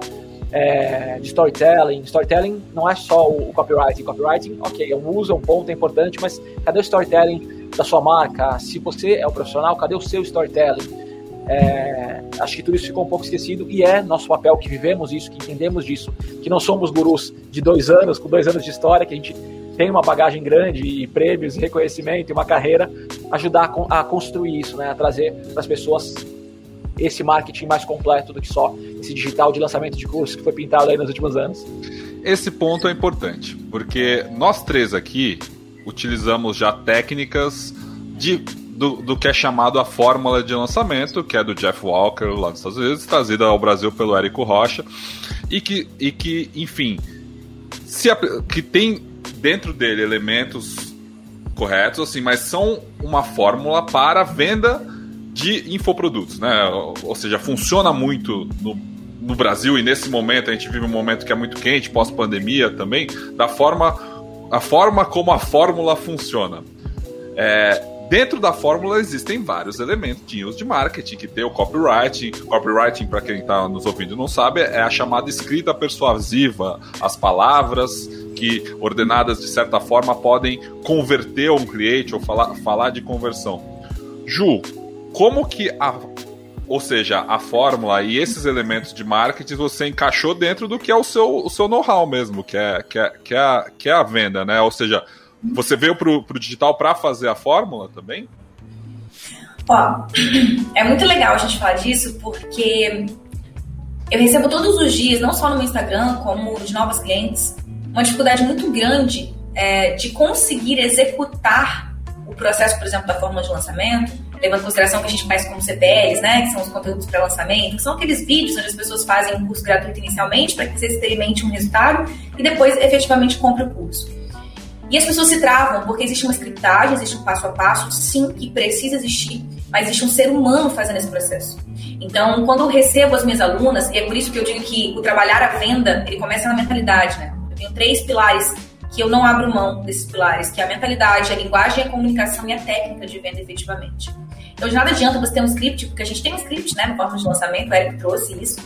é, de storytelling. Storytelling não é só o, copywriting. Copywriting, ok, é um uso, é um ponto, é importante, mas cadê o storytelling da sua marca? Se você é o profissional, cadê o seu storytelling? É, acho que tudo isso ficou um pouco esquecido e é nosso papel que vivemos isso, que entendemos disso, que não somos gurus de dois anos, com dois anos de história, que a gente tem uma bagagem grande e prêmios, e reconhecimento e uma carreira, ajudar a construir isso, né? A trazer para as pessoas esse marketing mais completo do que só esse digital de lançamento de curso que foi pintado aí nos últimos anos. Esse ponto é importante, porque nós três aqui utilizamos já técnicas de, do, do que é chamado a fórmula de lançamento, que é do Jeff Walker lá dos Estados Unidos, trazida ao Brasil pelo Érico Rocha, e que, e que enfim, se, que tem dentro dele elementos corretos, assim, mas são uma fórmula para venda de infoprodutos, né? Ou seja, funciona muito no, no Brasil e nesse momento a gente vive um momento que é muito quente, pós-pandemia também, da forma a forma como a fórmula funciona. É, dentro da fórmula existem vários elementos de marketing, que tem o copywriting. Copywriting, para quem está nos ouvindo não sabe, é a chamada escrita persuasiva, as palavras que, ordenadas de certa forma, podem converter um cliente ou falar, falar de conversão. Ju, como que a ou seja, a fórmula e esses elementos de marketing você encaixou dentro do que é o seu, o seu know-how mesmo, que é, que, é, que, é a, que é a venda, né? Ou seja, você veio para o digital para fazer a fórmula também? Ó, é muito legal a gente falar disso porque eu recebo todos os dias, não só no meu Instagram, como de novos clientes, uma dificuldade muito grande é, de conseguir executar o processo, por exemplo, da fórmula de lançamento levando em consideração que a gente faz como CPLs, né, que são os conteúdos para lançamento, que são aqueles vídeos onde as pessoas fazem um curso gratuito inicialmente para que você experimente um resultado e depois efetivamente compre o curso. E as pessoas se travam porque existe uma scriptagem, existe um passo a passo, sim, que precisa existir, mas existe um ser humano fazendo esse processo. Então, quando eu recebo as minhas alunas, e é por isso que eu digo que o trabalhar a venda, ele começa na mentalidade, né? Eu tenho três pilares que eu não abro mão desses pilares, que é a mentalidade, a linguagem, a comunicação e a técnica de venda efetivamente. Então, de nada adianta você ter um script, porque a gente tem um script, né, no forma de lançamento, o Eric trouxe isso.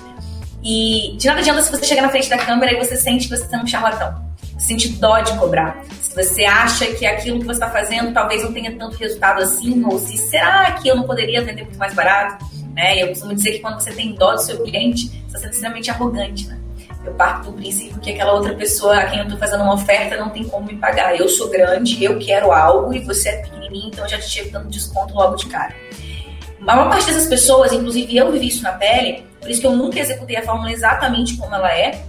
E de nada adianta se você chegar na frente da câmera e você sente que você é um charlatão. Você sente dó de cobrar. Se você acha que aquilo que você está fazendo talvez não tenha tanto resultado assim, ou se será que eu não poderia vender muito mais barato, né? Eu costumo dizer que quando você tem dó do seu cliente, você está sendo extremamente arrogante, né? Eu parto do princípio que aquela outra pessoa a quem eu estou fazendo uma oferta não tem como me pagar. Eu sou grande, eu quero algo e você é pequenininho, então eu já te chego dando desconto logo de cara. A maior parte dessas pessoas, inclusive eu vivi isso na pele, por isso que eu nunca executei a fórmula exatamente como ela é.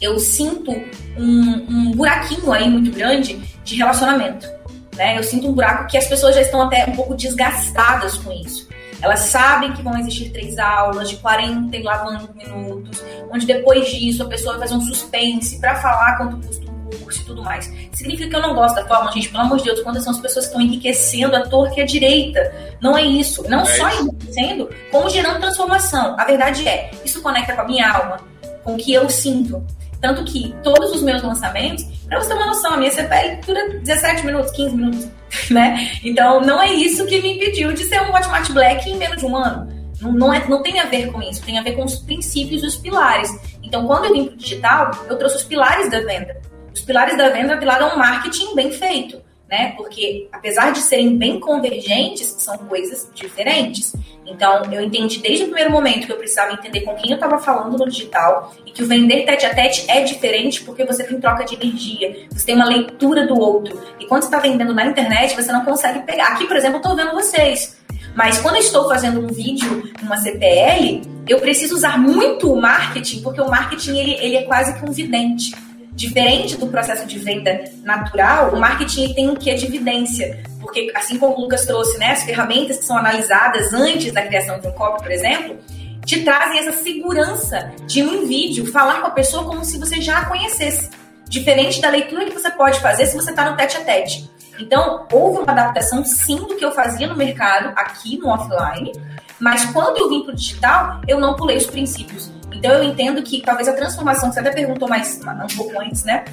Eu sinto um, um buraquinho aí muito grande de relacionamento. Né? Eu sinto um buraco que as pessoas já estão até um pouco desgastadas com isso. Elas sabem que vão existir três aulas de 40 e lá minutos, onde depois disso a pessoa vai fazer um suspense para falar quanto custa o curso e tudo mais. Significa que eu não gosto da forma, gente, pelo amor de Deus, quando são as pessoas que estão enriquecendo a torre e a direita. Não é isso. Não é só isso. enriquecendo, como gerando transformação. A verdade é, isso conecta com a minha alma, com o que eu sinto. Tanto que todos os meus lançamentos, pra você ter uma noção, a minha CPL dura 17 minutos, 15 minutos. né? Então, não é isso que me impediu de ser um Hotmart Black em menos de um ano. Não, não, é, não tem a ver com isso, tem a ver com os princípios e os pilares. Então, quando eu vim para o digital, eu trouxe os pilares da venda. Os pilares da venda pilar um marketing bem feito né? Porque apesar de serem bem convergentes, são coisas diferentes. Então, eu entendi desde o primeiro momento que eu precisava entender com quem eu estava falando no digital e que o vender tete a tete é diferente porque você tem troca de energia, você tem uma leitura do outro. E quando você está vendendo na internet, você não consegue pegar. Aqui, por exemplo, eu estou vendo vocês. Mas quando eu estou fazendo um vídeo, uma CPL, eu preciso usar muito o marketing, porque o marketing ele, ele é quase que um vidente. Diferente do processo de venda natural, o marketing tem um quê de evidência, porque assim como o Lucas trouxe, né, as ferramentas que são analisadas antes da criação de um por exemplo, te trazem essa segurança de um vídeo falar com a pessoa como se você já a conhecesse. Diferente da leitura que você pode fazer se você está no tete a tete. Então, houve uma adaptação sim do que eu fazia no mercado, aqui no offline, mas quando eu vim para o digital, eu não pulei os princípios. Então eu entendo que talvez a transformação, que você até perguntou mais um pouco antes, né?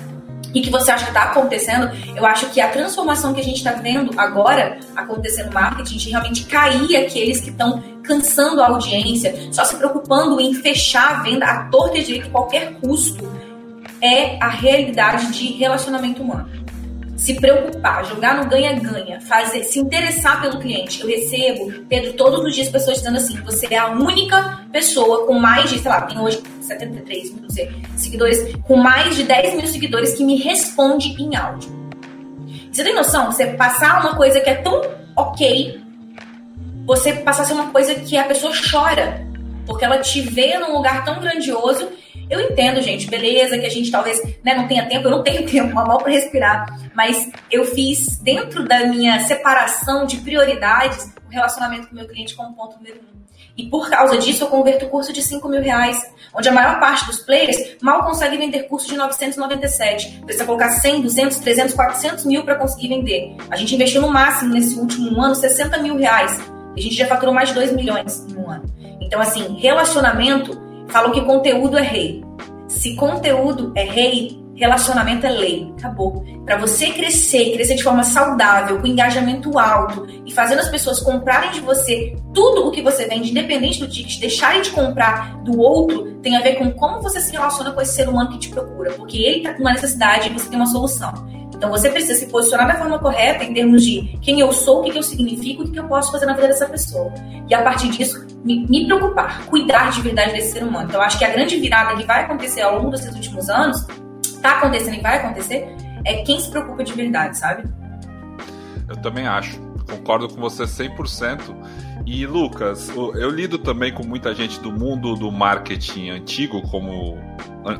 E que você acha que está acontecendo, eu acho que a transformação que a gente está vendo agora acontecer no marketing, de realmente cair aqueles que estão cansando a audiência, só se preocupando em fechar a venda a torta e direito a qualquer custo, é a realidade de relacionamento humano. Se preocupar, jogar no ganha-ganha, fazer, se interessar pelo cliente. Eu recebo, Pedro, todos os dias pessoas dizendo assim: você é a única pessoa com mais de, sei lá, tem hoje 73 mil sei, seguidores, com mais de 10 mil seguidores que me responde em áudio. Você tem noção? Você passar uma coisa que é tão ok, você passar a ser uma coisa que a pessoa chora, porque ela te vê num lugar tão grandioso eu entendo, gente, beleza, que a gente talvez né, não tenha tempo, eu não tenho tempo, mal para respirar, mas eu fiz dentro da minha separação de prioridades o relacionamento com o meu cliente como ponto número um. E por causa disso, eu converto o curso de 5 mil reais, onde a maior parte dos players mal consegue vender curso de 997. Precisa colocar 100, 200, 300, 400 mil para conseguir vender. A gente investiu no máximo nesse último ano 60 mil reais. A gente já faturou mais de 2 milhões no ano. Então, assim, relacionamento Falam que conteúdo é rei. Se conteúdo é rei, relacionamento é lei. Acabou. Para você crescer, crescer de forma saudável, com engajamento alto e fazendo as pessoas comprarem de você tudo o que você vende, independente do ticket, deixarem de comprar do outro, tem a ver com como você se relaciona com esse ser humano que te procura. Porque ele está com uma necessidade e você tem uma solução. Então você precisa se posicionar da forma correta em termos de quem eu sou, o que, eu significo, o que, eu posso fazer na vida dessa pessoa. E a partir disso, me, me preocupar, cuidar de verdade desse ser humano. Então eu acho que a grande virada que vai acontecer ao longo desses últimos anos, está acontecendo e vai acontecer, é quem se preocupa de verdade, sabe? Eu também acho. Concordo com você 100%. E Lucas, eu lido também com muita gente do mundo do marketing antigo, como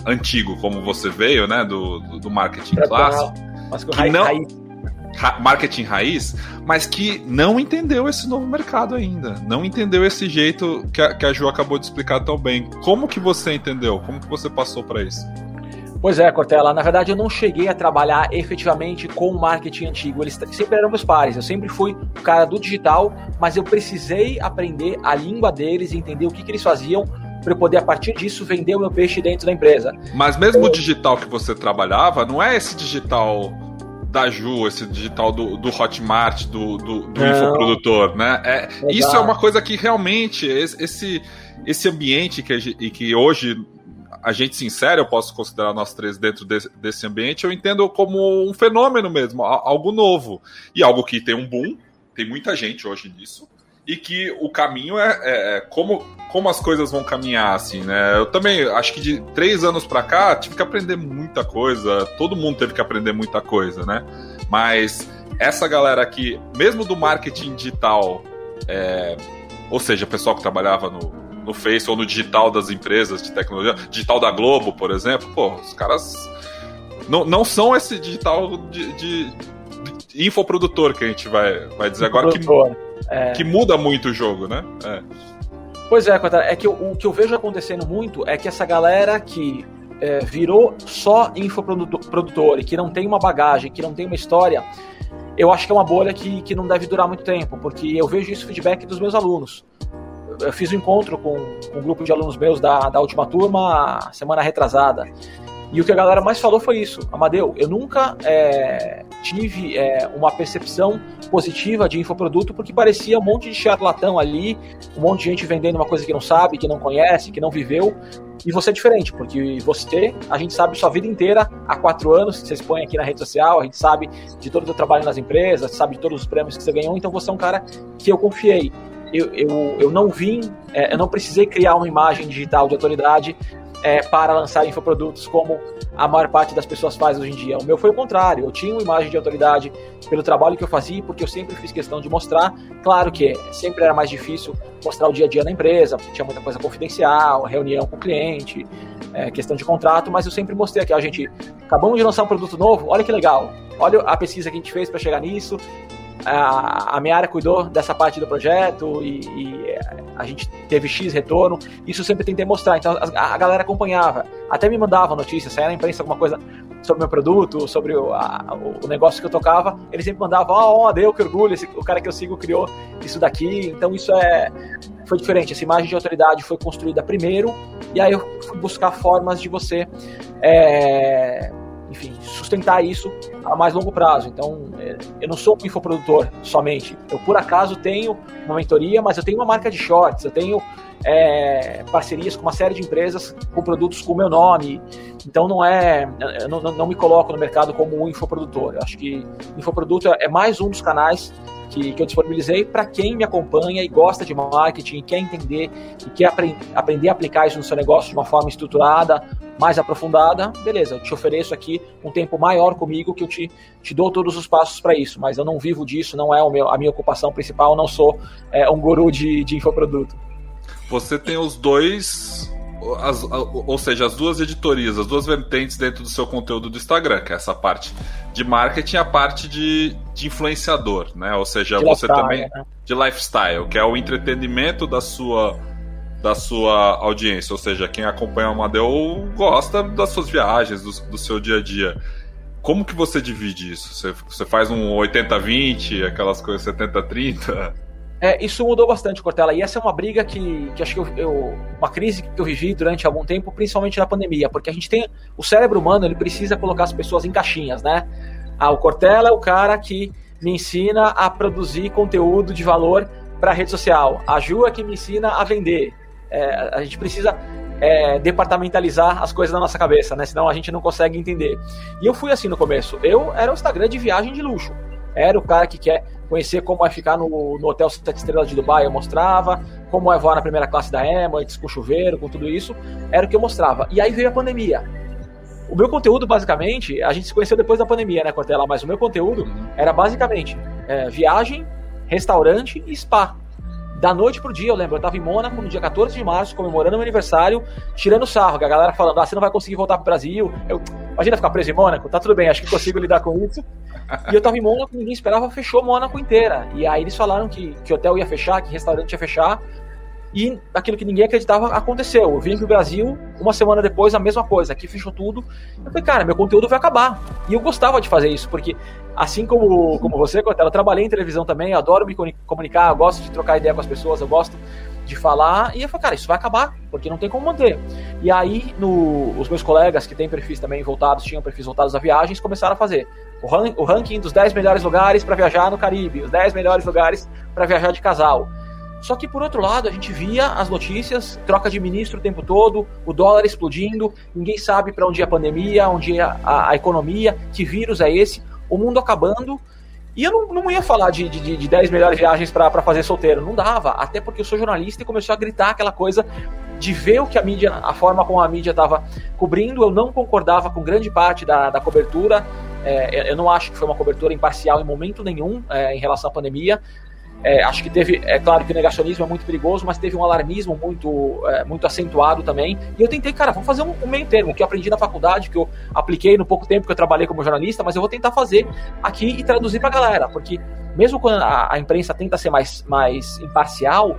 antigo, como você veio, né, do, do marketing clássico. Mas com raiz, não, raiz. marketing raiz, mas que não entendeu esse novo mercado ainda. Não entendeu esse jeito que a, que a Ju acabou de explicar tão bem. Como que você entendeu? Como que você passou para isso? Pois é, Cortella. Na verdade, eu não cheguei a trabalhar efetivamente com o marketing antigo. Eles sempre eram meus pares. Eu sempre fui o cara do digital, mas eu precisei aprender a língua deles e entender o que, que eles faziam para eu poder, a partir disso, vender o meu peixe dentro da empresa. Mas mesmo eu... o digital que você trabalhava, não é esse digital da Ju, esse digital do, do Hotmart, do, do, do infoprodutor, né? É, isso é uma coisa que realmente, esse, esse ambiente que, e que hoje a gente sincero, eu posso considerar nós três dentro desse, desse ambiente, eu entendo como um fenômeno mesmo, algo novo. E algo que tem um boom, tem muita gente hoje nisso, e que o caminho é, é, é como como as coisas vão caminhar, assim, né? Eu também acho que de três anos para cá tive que aprender muita coisa, todo mundo teve que aprender muita coisa, né? Mas essa galera aqui, mesmo do marketing digital, é, ou seja, pessoal que trabalhava no, no Face ou no digital das empresas de tecnologia, digital da Globo, por exemplo, pô, os caras não, não são esse digital de, de, infoprodutor que a gente vai, vai dizer agora, que, é... que muda muito o jogo, né? É. Pois é, é que o que eu vejo acontecendo muito é que essa galera que é, virou só infoprodutor e que não tem uma bagagem, que não tem uma história, eu acho que é uma bolha que, que não deve durar muito tempo, porque eu vejo isso feedback dos meus alunos. Eu fiz um encontro com, com um grupo de alunos meus da, da última turma semana retrasada. E o que a galera mais falou foi isso. Amadeu, eu nunca é, tive é, uma percepção positiva de infoproduto porque parecia um monte de charlatão ali, um monte de gente vendendo uma coisa que não sabe, que não conhece, que não viveu. E você é diferente, porque você, a gente sabe sua vida inteira, há quatro anos, que você expõe aqui na rede social, a gente sabe de todo o seu trabalho nas empresas, sabe de todos os prêmios que você ganhou, então você é um cara que eu confiei. Eu, eu, eu não vim, é, eu não precisei criar uma imagem digital de autoridade é, para lançar infoprodutos como a maior parte das pessoas faz hoje em dia. O meu foi o contrário, eu tinha uma imagem de autoridade pelo trabalho que eu fazia, porque eu sempre fiz questão de mostrar. Claro que sempre era mais difícil mostrar o dia a dia na empresa, porque tinha muita coisa confidencial, reunião com o cliente, é, questão de contrato, mas eu sempre mostrei aqui, a gente acabamos de lançar um produto novo, olha que legal, olha a pesquisa que a gente fez para chegar nisso, a, a área cuidou dessa parte do projeto e, e, a gente teve X retorno. Isso sempre tentei mostrar. Então a, a galera acompanhava, até me mandava notícias, saia na imprensa alguma coisa sobre meu produto, sobre o, a, o negócio que eu tocava, eles sempre mandavam, ó, oh, deu que orgulho, esse, o cara que eu sigo criou isso daqui. Então isso é foi diferente. Essa imagem de autoridade foi construída primeiro, e aí eu fui buscar formas de você é, enfim, sustentar isso a mais longo prazo. Então, é, eu não sou um infoprodutor somente. Eu, por acaso, tenho uma mentoria, mas eu tenho uma marca de shorts, eu tenho é, parcerias com uma série de empresas com produtos com o meu nome. Então, não é. Eu não, não, me coloco no mercado como um infoprodutor. Eu acho que infoproduto é mais um dos canais que, que eu disponibilizei para quem me acompanha e gosta de marketing, e quer entender e quer aprend aprender a aplicar isso no seu negócio de uma forma estruturada, mais aprofundada. Beleza, eu te ofereço aqui um tempo maior comigo que eu te, te dou todos os passos para isso, mas eu não vivo disso, não é meu, a minha ocupação principal, não sou é, um guru de, de infoproduto. Você tem os dois as, ou seja, as duas editorias, as duas vertentes dentro do seu conteúdo do Instagram, que é essa parte de marketing e a parte de, de influenciador, né? Ou seja, de você também né? de lifestyle, que é o entretenimento da sua da sua audiência, ou seja, quem acompanha o Amadeu gosta das suas viagens, do, do seu dia a dia. Como que você divide isso? Você, você faz um 80-20, aquelas coisas 70-30? É, isso mudou bastante, Cortella. E essa é uma briga que, que acho que eu, eu, uma crise que eu vivi durante algum tempo, principalmente na pandemia, porque a gente tem o cérebro humano, ele precisa colocar as pessoas em caixinhas, né? Ah, o Cortella é o cara que me ensina a produzir conteúdo de valor para a rede social. A Ju é que me ensina a vender. É, a gente precisa é, departamentalizar as coisas na nossa cabeça, né? Senão a gente não consegue entender. E eu fui assim no começo. Eu era o Instagram de viagem de luxo. Era o cara que quer conhecer como é ficar no, no Hotel Sete Estrelas de Dubai, eu mostrava, como é voar na primeira classe da Emirates, com chuveiro, com tudo isso, era o que eu mostrava. E aí veio a pandemia. O meu conteúdo, basicamente, a gente se conheceu depois da pandemia, né, Cortella? Mas o meu conteúdo era basicamente é, viagem, restaurante e spa. Da noite pro dia, eu lembro, eu tava em Mônaco no dia 14 de março, comemorando meu aniversário, tirando sarro, a galera falando, ah, você não vai conseguir voltar pro Brasil. Eu, imagina ficar preso em Mônaco, tá tudo bem, acho que consigo lidar com isso. E eu tava em Mônaco, ninguém esperava, fechou Mônaco inteira. E aí eles falaram que, que hotel ia fechar, que restaurante ia fechar. E aquilo que ninguém acreditava aconteceu. Eu vim pro Brasil, uma semana depois, a mesma coisa. Aqui fechou tudo. Eu falei, cara, meu conteúdo vai acabar. E eu gostava de fazer isso, porque assim como, como você, Cortella, eu trabalhei em televisão também, adoro me comunicar, eu gosto de trocar ideia com as pessoas, eu gosto de falar. E eu falei, cara, isso vai acabar, porque não tem como manter. E aí, no, os meus colegas que têm perfis também voltados, tinham perfis voltados a viagens, começaram a fazer o, o ranking dos 10 melhores lugares para viajar no Caribe, os 10 melhores lugares para viajar de casal. Só que por outro lado, a gente via as notícias, troca de ministro o tempo todo, o dólar explodindo, ninguém sabe para onde é a pandemia, onde é a, a, economia, que vírus é esse, o mundo acabando. E eu não, não ia falar de, de, de 10 melhores viagens para fazer solteiro, não dava, até porque eu sou jornalista e começou a gritar aquela coisa de ver o que a mídia, a forma como a mídia estava cobrindo, eu não concordava com grande parte da, da cobertura, é, eu não acho que foi uma cobertura imparcial em momento nenhum é, em relação à pandemia. É, acho que teve, é claro que o negacionismo é muito perigoso, mas teve um alarmismo muito, é, muito acentuado também. E eu tentei, cara, vamos fazer um, um, meio termo, que eu aprendi na faculdade, que eu apliquei no pouco tempo que eu trabalhei como jornalista, mas eu vou tentar fazer aqui e traduzir pra galera, porque mesmo quando a, a imprensa tenta ser mais, mais imparcial,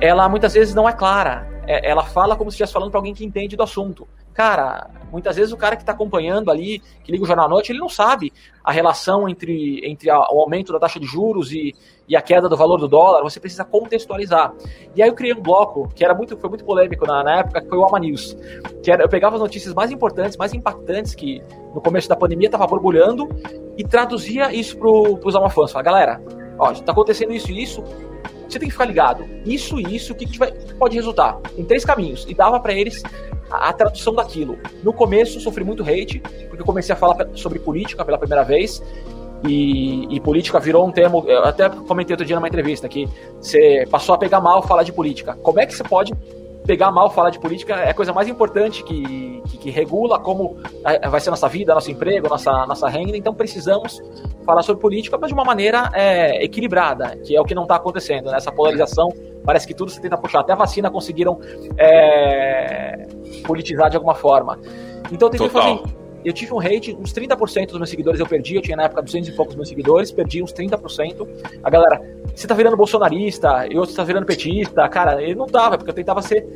ela muitas vezes não é clara. É, ela fala como se estivesse falando para alguém que entende do assunto cara, muitas vezes o cara que está acompanhando ali, que liga o jornal à noite, ele não sabe a relação entre, entre a, o aumento da taxa de juros e, e a queda do valor do dólar, você precisa contextualizar. E aí eu criei um bloco que era muito, foi muito polêmico na, na época, que foi o Ama News. Que era, eu pegava as notícias mais importantes, mais impactantes que no começo da pandemia estava borbulhando e traduzia isso para os Amafãs. Falava, galera, ó, está acontecendo isso e isso, você tem que ficar ligado. Isso e isso, o que, que, vai, pode resultar? Em três caminhos. E dava para eles a, tradução daquilo. No começo, sofri muito hate, porque eu comecei a falar sobre política pela primeira vez. E, e, política virou um termo. Eu até comentei outro dia numa entrevista que você passou a pegar mal falar de política. Como é que você pode pegar mal falar de política é a coisa mais importante que, que, que, regula como vai ser nossa vida, nosso emprego, nossa, nossa renda. Então precisamos falar sobre política, mas de uma maneira é, equilibrada, que é o que não está acontecendo. Né? Essa polarização, parece que tudo se tenta puxar. Até a vacina conseguiram é, politizar de alguma forma. Então eu tentei fazer eu tive um hate, uns 30% dos meus seguidores eu perdi, eu tinha na época 200 e poucos meus seguidores, perdi uns 30%. A galera, você tá virando bolsonarista, e outro tá virando petista, cara, ele não tava, porque eu tentava ser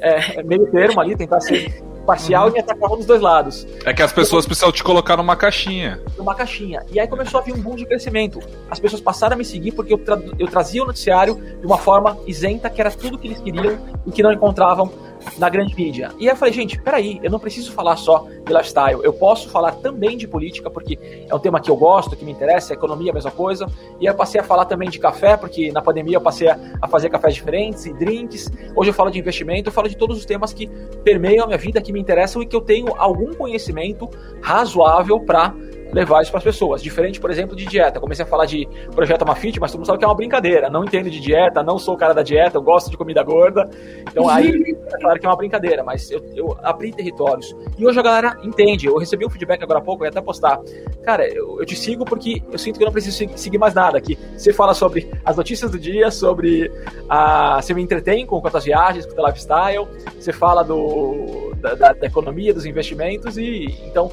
é, meio termo ali, tentar ser parcial uhum. e me atacava dos dois lados. É que as pessoas precisam te colocar numa caixinha. Numa caixinha. E aí começou a vir um boom de crescimento. As pessoas passaram a me seguir porque eu, tra eu trazia o noticiário de uma forma isenta, que era tudo que eles queriam e que não encontravam na grande mídia. E aí eu falei, gente, peraí, eu não preciso falar só de lifestyle, eu posso falar também de política, porque é um tema que eu gosto, que me interessa, economia, a mesma coisa. E aí eu passei a falar também de café, porque na pandemia eu passei a fazer cafés diferentes e drinks. Hoje eu falo de investimento, eu falo de todos os temas que permeiam a minha vida, que me interessam e que eu tenho algum conhecimento razoável para levar isso para as pessoas. Diferente, por exemplo, de dieta. Comecei a falar de projeto Mafit, mas todo mundo sabe que é uma brincadeira. Não entendo de dieta, não sou o cara da dieta, eu gosto de comida gorda. Então aí é claro que é uma brincadeira, mas eu, eu abri territórios. E hoje a galera entende. Eu recebi um feedback agora há pouco, eu ia até postar. Cara, eu, eu te sigo porque eu sinto que eu não preciso seguir mais nada aqui. Você fala sobre as notícias do dia, sobre a. Você me entretém com quantas viagens, com o lifestyle, você fala do, da, da, da economia, dos investimentos, e então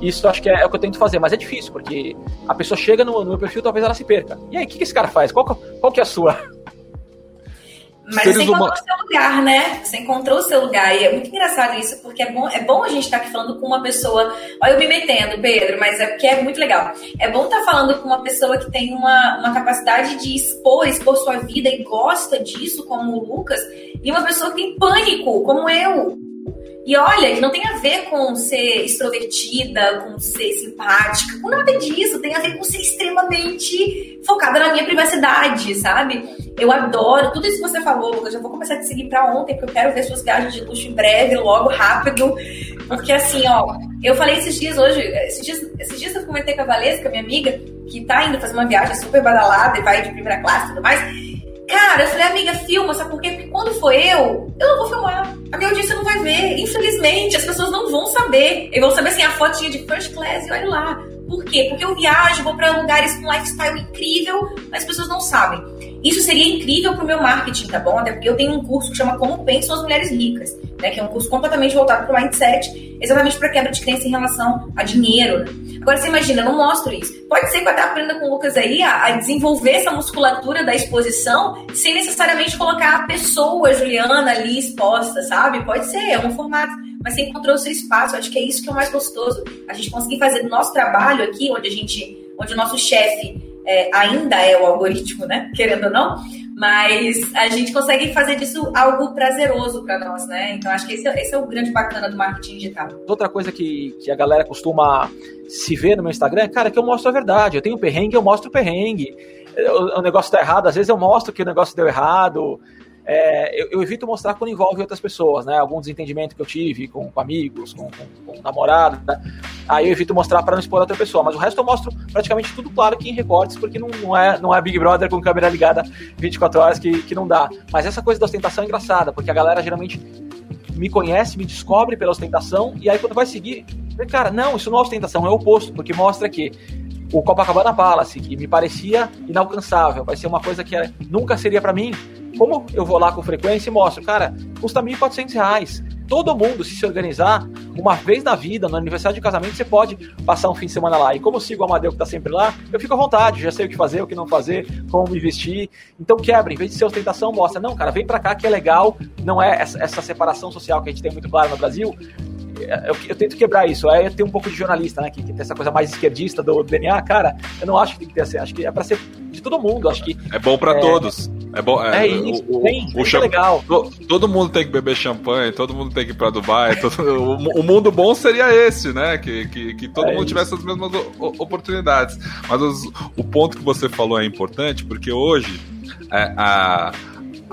isso acho que é, é, o que eu tento fazer, mas é difícil, porque a pessoa chega no, no meu perfil, talvez ela se perca. E aí, o que, que esse cara faz? Qual, qual que é a sua? Mas você encontrou uma... o seu lugar, né? Você encontrou o seu lugar. E é muito engraçado isso, porque é bom, é bom a gente estar tá aqui falando com uma pessoa. Olha, eu me metendo, Pedro, mas é porque é muito legal. É bom estar tá falando com uma pessoa que tem uma, uma capacidade de expor, expor sua vida e gosta disso, como o Lucas, e uma pessoa que tem pânico, como eu. E olha, que não tem a ver com ser extrovertida, com ser simpática, com nada disso. Tem a ver com ser extremamente focada na minha privacidade, sabe? Eu adoro tudo isso que você falou, Lucas. Já vou começar a te seguir pra ontem, porque eu quero ver suas viagens de luxo em breve, logo, rápido. Porque assim, ó, eu falei esses dias hoje, esses dias, esses dias eu comentei com a Valesca, minha amiga, que tá indo fazer uma viagem super badalada e vai de primeira classe e tudo mais. Cara, eu falei, amiga, filma, sabe por quê? Porque quando for eu, eu não vou filmar. A minha audiência não vai ver. Infelizmente, as pessoas não vão saber. Eles vão saber assim, a fotinha de first class e olha lá. Por quê? Porque eu viajo, vou para lugares com lifestyle incrível, mas as pessoas não sabem. Isso seria incrível para o meu marketing, tá bom? Até porque eu tenho um curso que chama Como Pensam as Mulheres Ricas, né? Que é um curso completamente voltado para o mindset, exatamente para quebra de crença em relação a dinheiro. Né? Agora você imagina, eu não mostro isso. Pode ser que eu até aprenda com o Lucas aí a, a, desenvolver essa musculatura da exposição sem necessariamente colocar a pessoa Juliana ali exposta, sabe? Pode ser, é um formato. Mas você encontrou o seu espaço, acho que é isso que é o mais gostoso. A gente conseguir fazer nosso trabalho aqui, onde a gente, onde o nosso chefe é, ainda é o algoritmo, né? Querendo ou não, mas a gente consegue fazer disso algo prazeroso para nós, né? Então acho que esse, é, esse, é o grande bacana do marketing digital. Outra coisa que, que a galera costuma se ver no meu Instagram é, cara, que eu mostro a verdade. Eu tenho perrengue, eu mostro o perrengue. O, o negócio tá errado, às vezes eu mostro que o negócio deu errado. É, eu, eu, evito mostrar quando envolve outras pessoas, né? Algum desentendimento que eu tive com, com amigos, com, com, com namorado, né? aí eu evito mostrar para não expor outra pessoa. Mas o resto eu mostro praticamente tudo claro aqui em recortes, porque não, não, é, não é Big Brother com câmera ligada 24 horas que, que não dá. Mas essa coisa da ostentação é engraçada, porque a galera geralmente me conhece, me descobre pela ostentação, e aí quando vai seguir, cara, não, isso não é ostentação, é o oposto, porque mostra que o Copacabana Palace, que me parecia inalcançável, vai ser uma coisa que nunca seria para mim, como eu vou lá com frequência e mostro, cara, custa R$ 1.400. Todo mundo, se se organizar, uma vez na vida, no aniversário de casamento, você pode passar um fim de semana lá. E como eu sigo o Amadeu que tá sempre lá, eu fico à vontade, já sei o que fazer, o que não fazer, como me vestir. Então quebra, em vez de ser ostentação, mostra, não, cara, vem pra cá que é legal, não é essa, essa separação social que a gente tem muito claro no Brasil, eu, eu, tento quebrar isso. Aí tenho um pouco de jornalista, né? Que, que, tem essa coisa mais esquerdista do DNA. Cara, eu não acho que tem que ter assim. Acho que é pra ser de todo mundo. Acho que. É bom pra é, todos. É bom. É, é isso. O, tem, o, o é legal. Todo mundo tem que beber champanhe, todo mundo tem que ir pra Dubai. Todo, o, o, mundo bom seria esse, né? Que, que, que todo é mundo isso. tivesse as mesmas oportunidades. Mas os, o ponto que você falou é importante, porque hoje é, a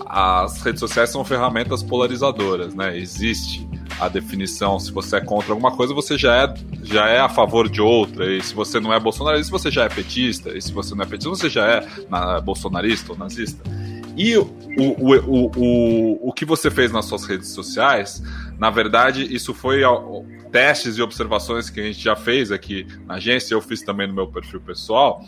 as redes sociais são ferramentas polarizadoras, né? Existe a definição, se você é contra alguma coisa, você já é, já é a favor de outra, e se você não é bolsonarista, você já é petista, e se você não é petista, você já é na, bolsonarista ou nazista. E o, o, o, o, o que você fez nas suas redes sociais, na verdade, isso foi testes e observações que a gente já fez aqui na agência, eu fiz também no meu perfil pessoal,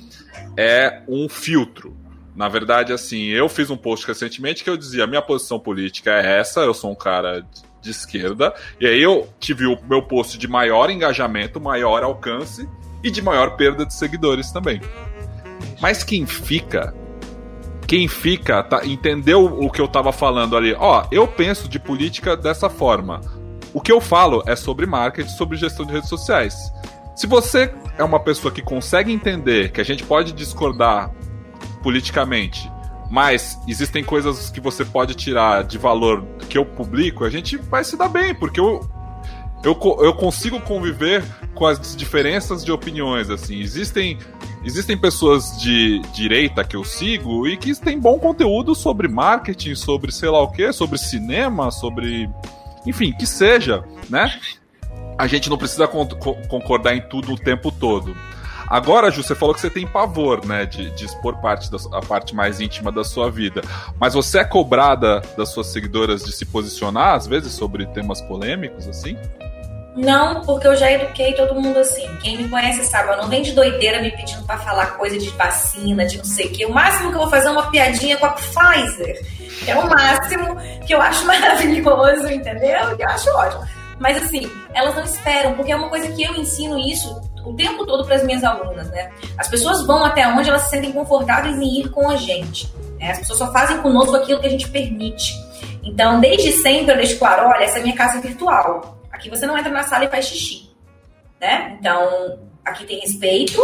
é um filtro. Na verdade, assim, eu fiz um post recentemente que eu dizia: minha posição política é essa, eu sou um cara de esquerda, e aí eu tive o meu post de maior engajamento, maior alcance e de maior perda de seguidores também. Mas quem fica, quem fica, tá, entendeu o que eu tava falando ali? Ó, eu penso de política dessa forma. O que eu falo é sobre marketing, sobre gestão de redes sociais. Se você é uma pessoa que consegue entender que a gente pode discordar politicamente, mas existem coisas que você pode tirar de valor que eu publico, a gente vai se dar bem, porque eu, eu, eu consigo conviver com as diferenças de opiniões, assim. Existem, existem pessoas de direita que eu sigo e que têm bom conteúdo sobre marketing, sobre sei lá o que, sobre cinema, sobre. Enfim, que seja, né? A gente não precisa concordar em tudo o tempo todo. Agora, Ju, você falou que você tem pavor, né, de, de expor parte da, a parte mais íntima da sua vida. Mas você é cobrada das suas seguidoras de se posicionar, às vezes, sobre temas polêmicos, assim? Não, porque eu já eduquei todo mundo assim. Quem me conhece sabe, eu não vem de doideira me pedindo para falar coisa de vacina, de não sei o quê. O máximo que eu vou fazer é uma piadinha com a Pfizer, que é o máximo que eu acho maravilhoso, entendeu? Que eu acho ótimo. Mas assim, elas não esperam, porque é uma coisa que eu ensino isso o tempo todo para as minhas alunas, né? As pessoas vão até onde elas se sentem confortáveis em ir com a gente. Né? As pessoas só fazem conosco aquilo que a gente permite. Então, desde sempre eu deixo claro, olha, essa é minha casa virtual. Aqui você não entra na sala e faz xixi, né? Então, aqui tem respeito.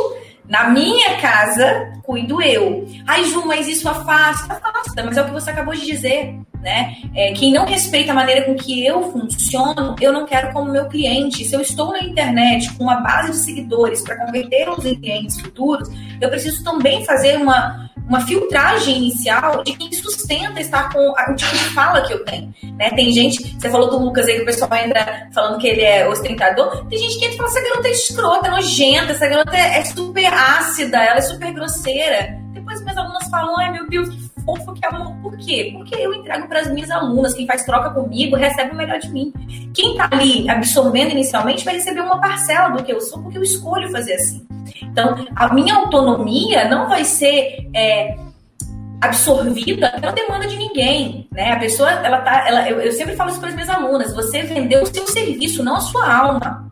Na minha casa, cuido eu. Ai, Ju, mas isso afasta. Afasta, mas é o que você acabou de dizer, né? É, quem não respeita a maneira com que eu funciono, eu não quero como meu cliente. Se eu estou na internet com uma base de seguidores para converter os clientes futuros, eu preciso também fazer uma, uma filtragem inicial de quem sustenta estar com o tipo de fala que eu tenho. Né? Tem gente, você falou do Lucas aí que o pessoal entra falando que ele é ostentador. Tem gente que entra e fala: essa garota é escrota, é nojenta, essa garota é, é super ácida, ela é super grosseira. Depois minhas alunas falam: ai meu Deus, que fofo, que amor. Por quê? Porque eu entrego para as minhas alunas, quem faz troca comigo recebe o melhor de mim. Quem está ali absorvendo inicialmente vai receber uma parcela do que eu sou, porque eu escolho fazer assim. Então, a minha autonomia não vai ser é, absorvida pela demanda de ninguém, né? A pessoa, ela tá, ela, eu, eu sempre falo isso para as minhas alunas: você vendeu o seu serviço, não a sua alma.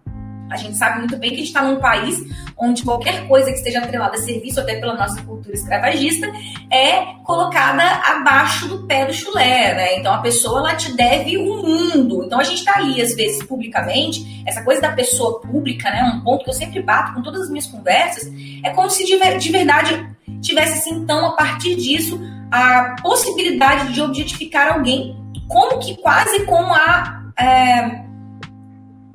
A gente sabe muito bem que a gente está num país onde qualquer coisa que esteja atrelada a serviço, até pela nossa cultura escravagista, é colocada abaixo do pé do chulé, né? Então a pessoa ela te deve o um mundo. Então a gente está ali, às vezes, publicamente, essa coisa da pessoa pública, né? Um ponto que eu sempre bato com todas as minhas conversas, é como se de, de verdade tivesse, assim, então, a partir disso, a possibilidade de objetificar alguém, como que quase com a. É,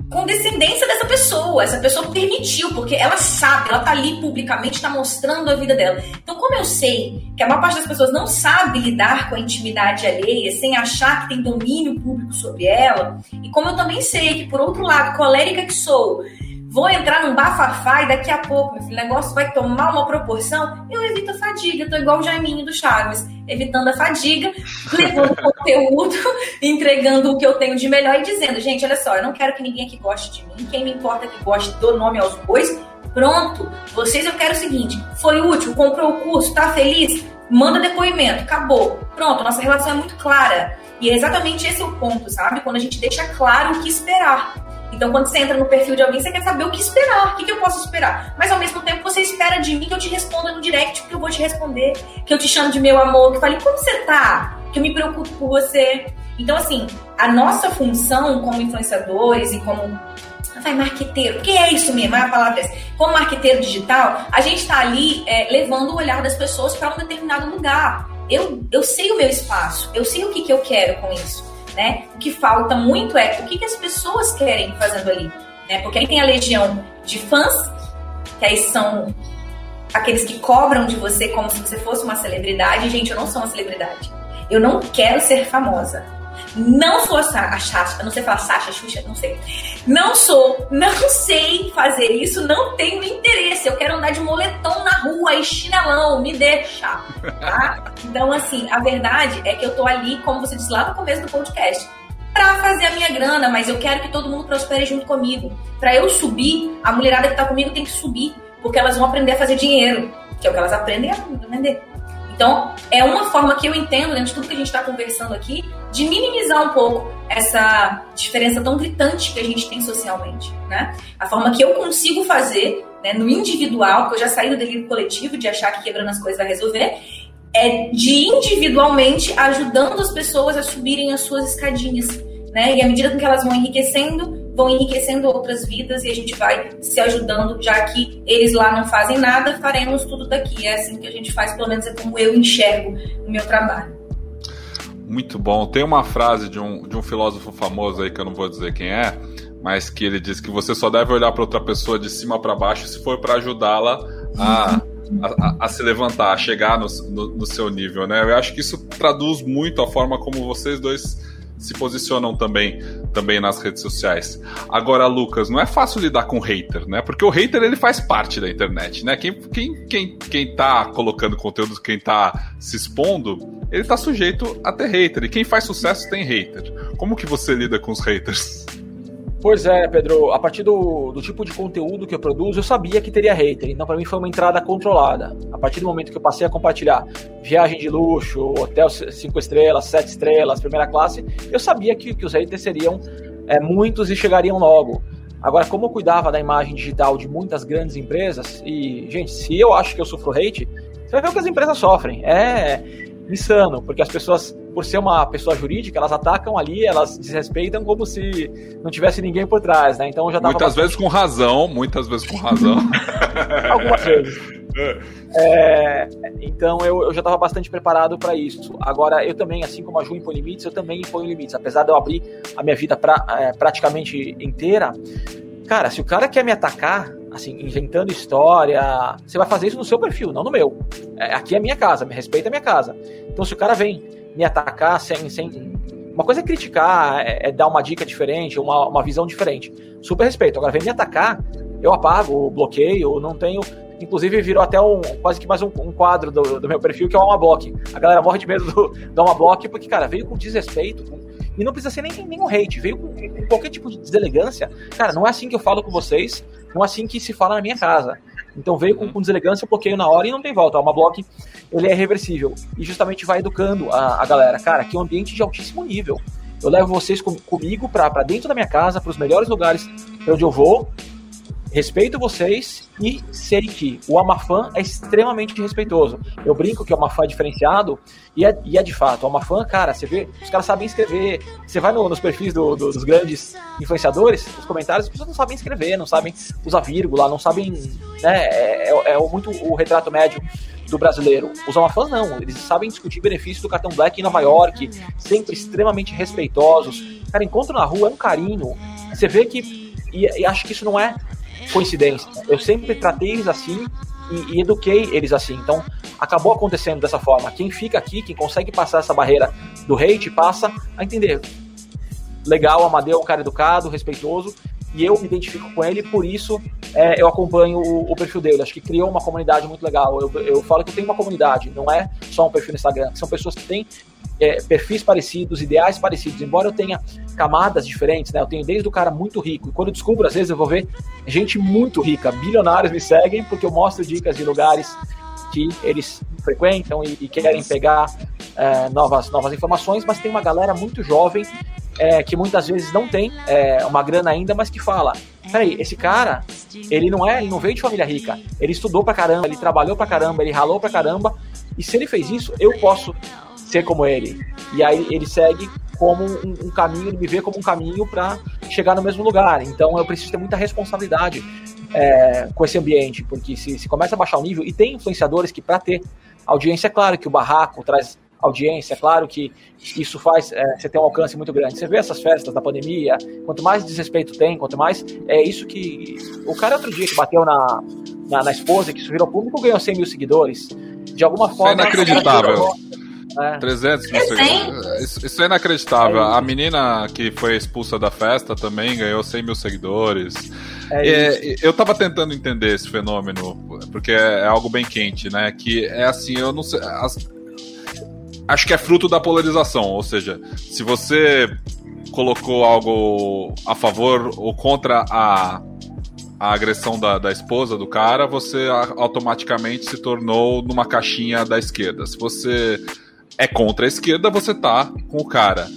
com descendência dessa pessoa. Essa pessoa permitiu, porque ela sabe, ela tá ali publicamente, tá mostrando a vida dela. Então, como eu sei que a maior parte das pessoas não sabe lidar com a intimidade alheia sem achar que tem domínio público sobre ela, e como eu também sei que, por outro lado, colérica que sou, vou entrar num bafafá e daqui a pouco, meu filho, o negócio vai tomar uma proporção, eu evito a fadiga. Eu tô igual o Jaiminho do Chaves, evitando a fadiga, levando conteúdo, entregando o que eu tenho de melhor e dizendo, gente, olha só, eu não quero que ninguém aqui goste de mim, quem me importa que goste, dou nome aos bois. Pronto, vocês eu quero o seguinte: foi útil, comprou o curso, tá feliz? Manda depoimento, acabou. Pronto, nossa relação é muito clara. E é exatamente esse o ponto, sabe? Quando a gente deixa claro o que esperar. Então, quando você entra no perfil de alguém, você quer saber o que esperar, o que, que eu posso esperar. Mas ao mesmo tempo, você espera de mim que eu te responda no direct, que eu vou te responder, que eu te chamo de meu amor, que fale como você tá, que eu me preocupo por você. Então, assim, a nossa função como influenciadores e como vai marqueteiro, que é isso mesmo, é a palavra essa. Como marqueteiro digital, a gente está ali é, levando o olhar das pessoas para um determinado lugar. Eu, eu sei o meu espaço, eu sei o que, que eu quero com isso né? O que falta muito é o que, que as pessoas querem fazendo ali, né? Porque aí tem a legião de fãs, que aí são aqueles que cobram de você como se você fosse uma celebridade. Gente, eu não sou uma celebridade. Eu não quero ser famosa. Não sou a, a Sasha, não sei falar Sasha, Xuxa, não sei. Não sou, não sei fazer isso, não tenho interesse. Eu quero andar de moletom na rua e chinelão, me deixa, tá? Então, assim, a verdade é que eu tô ali, como você disse lá no começo do podcast, para fazer a minha grana, mas eu quero que todo mundo prospere junto comigo. Para eu subir, a mulherada que tá comigo tem que subir, porque elas vão aprender a fazer dinheiro, que é o que elas aprendem a vender. Então, é uma forma que eu entendo, dentro de tudo que a gente está conversando aqui, de minimizar um pouco essa diferença tão gritante que a gente tem socialmente, né? A forma que eu consigo fazer, né, no individual, porque eu já saí do delírio coletivo de achar que quebrando as coisas vai resolver, é de individualmente ajudando as pessoas a subirem as suas escadinhas, né? E à medida que elas vão enriquecendo, vão enriquecendo outras vidas e a gente vai se ajudando, já que eles lá não fazem nada, faremos tudo daqui. É assim que a gente faz, pelo menos é como eu enxergo o meu trabalho. Muito bom. Tem uma frase de um, de um filósofo famoso aí que eu não vou dizer quem é, mas que ele diz que você só deve olhar para outra pessoa de cima para baixo se for para ajudá-la a, a, a, se levantar, a chegar no, no, no, seu nível, né? Eu acho que isso traduz muito a forma como vocês dois se posicionam também, também nas redes sociais. Agora, Lucas, não é fácil lidar com hater, né? Porque o hater ele faz parte da internet, né? Quem, quem, quem, quem tá colocando conteúdo, quem tá se expondo, ele tá sujeito a ter hater. E quem faz sucesso tem hater. Como que você lida com os haters? Pois é, Pedro, a partir do, do, tipo de conteúdo que eu produzo, eu sabia que teria hater, então para mim foi uma entrada controlada. A partir do momento que eu passei a compartilhar viagem de luxo, hotel 5 estrelas, 7 estrelas, primeira classe, eu sabia que, que os haters seriam é, muitos e chegariam logo. Agora, como eu cuidava da imagem digital de muitas grandes empresas, e, gente, se eu acho que eu sofro hate, você vai ver o que as empresas sofrem. É insano, porque as pessoas por ser uma pessoa jurídica, elas atacam ali, elas desrespeitam como se não tivesse ninguém por trás, né? Então já Muitas bastante... vezes com razão, muitas vezes com razão. Algumas vezes. É, então eu, eu já estava bastante preparado para isso. Agora, eu também, assim como a Ju impõe limites, eu também imponho limites. Apesar de eu abrir a minha vida pra, é, praticamente inteira, cara, se o cara quer me atacar, assim, inventando história, você vai fazer isso no seu perfil, não no meu. É, aqui é a minha casa, me respeita a minha casa. Então, se o cara vem me atacar sem. sem... Uma coisa é criticar, é, é dar uma dica diferente, uma, uma visão diferente. Super respeito. Agora, vem me atacar, eu apago, bloqueio, não tenho. Inclusive, virou até um, quase que mais um, um quadro do, do, meu perfil, que é o Alma Block. A galera morre de medo do, do Alma Block, porque, cara, veio com desrespeito, e não precisa ser nem, nem um hate, veio com, qualquer tipo de deselegância. Cara, não é assim que eu falo com vocês, não é assim que se fala na minha casa. Então veio com, com deselegância, bloqueio na hora e não tem volta. O Alma Block ele é reversível e justamente vai educando a, a galera. Cara, aqui é um ambiente de altíssimo nível. Eu levo vocês com, comigo para dentro da minha casa, para os melhores lugares onde eu vou. Respeito vocês e sei que o Amafã é extremamente respeitoso. Eu brinco que o Amafã é diferenciado e é, e é de fato. O Amafã, cara, você vê, os caras sabem escrever. Você vai no, nos perfis do, do, dos grandes influenciadores, nos comentários, as pessoas não sabem escrever, não sabem usar vírgula, não sabem. Né, é, é, é muito o retrato médio do brasileiro. Os Amafãs não, eles sabem discutir benefícios do cartão Black em Nova York, sempre extremamente respeitosos. Cara, encontro na rua é um carinho. Você vê que. E, e acho que isso não é coincidência. Eu sempre tratei eles assim e, e, eduquei eles assim. Então, acabou acontecendo dessa forma. Quem fica aqui, quem consegue passar essa barreira do hate, passa a entender. Legal, Amadeu é um cara educado, respeitoso, e eu me identifico com ele, por isso é, eu acompanho o, o, perfil dele. Acho que criou uma comunidade muito legal. Eu, eu falo que tem uma comunidade, não é só um perfil no Instagram, são pessoas que têm é, perfis parecidos, ideais parecidos, embora eu tenha camadas diferentes, né? Eu tenho desde o cara muito rico, e quando eu descubro, às vezes eu vou ver gente muito rica, bilionários me seguem, porque eu mostro dicas de lugares que eles frequentam e, e querem pegar é, novas, novas informações, mas tem uma galera muito jovem é, que muitas vezes não tem é, uma grana ainda, mas que fala: peraí, esse cara, ele não é, ele não veio de família rica, ele estudou pra caramba, ele trabalhou pra caramba, ele ralou pra caramba, e se ele fez isso, eu posso ser como ele. E aí ele segue como um, um caminho, ele me vê como um caminho para chegar no mesmo lugar. Então eu preciso ter muita responsabilidade é, com esse ambiente, porque se, se começa a baixar o nível, e tem influenciadores que, para ter audiência, é claro que o barraco traz audiência, é claro que isso faz é, você ter um alcance muito grande. Você vê essas festas da pandemia, quanto mais desrespeito tem, quanto mais. É isso que. O cara outro dia que bateu na, na, na esposa, que isso virou público, ganhou 100 mil seguidores. De alguma forma. Isso é inacreditável. É. 300 mil seguidores. Isso, isso, é inacreditável. É a menina que foi expulsa da festa também ganhou 100 mil seguidores. É, é eu tava tentando entender esse fenômeno, porque é, é, algo bem quente, né? Que é assim, eu não sei. As, acho que é fruto da polarização, ou seja, se você colocou algo a favor ou contra a, a agressão da, da esposa do cara, você automaticamente se tornou numa caixinha da esquerda. Se você é contra a esquerda, você tá com o cara.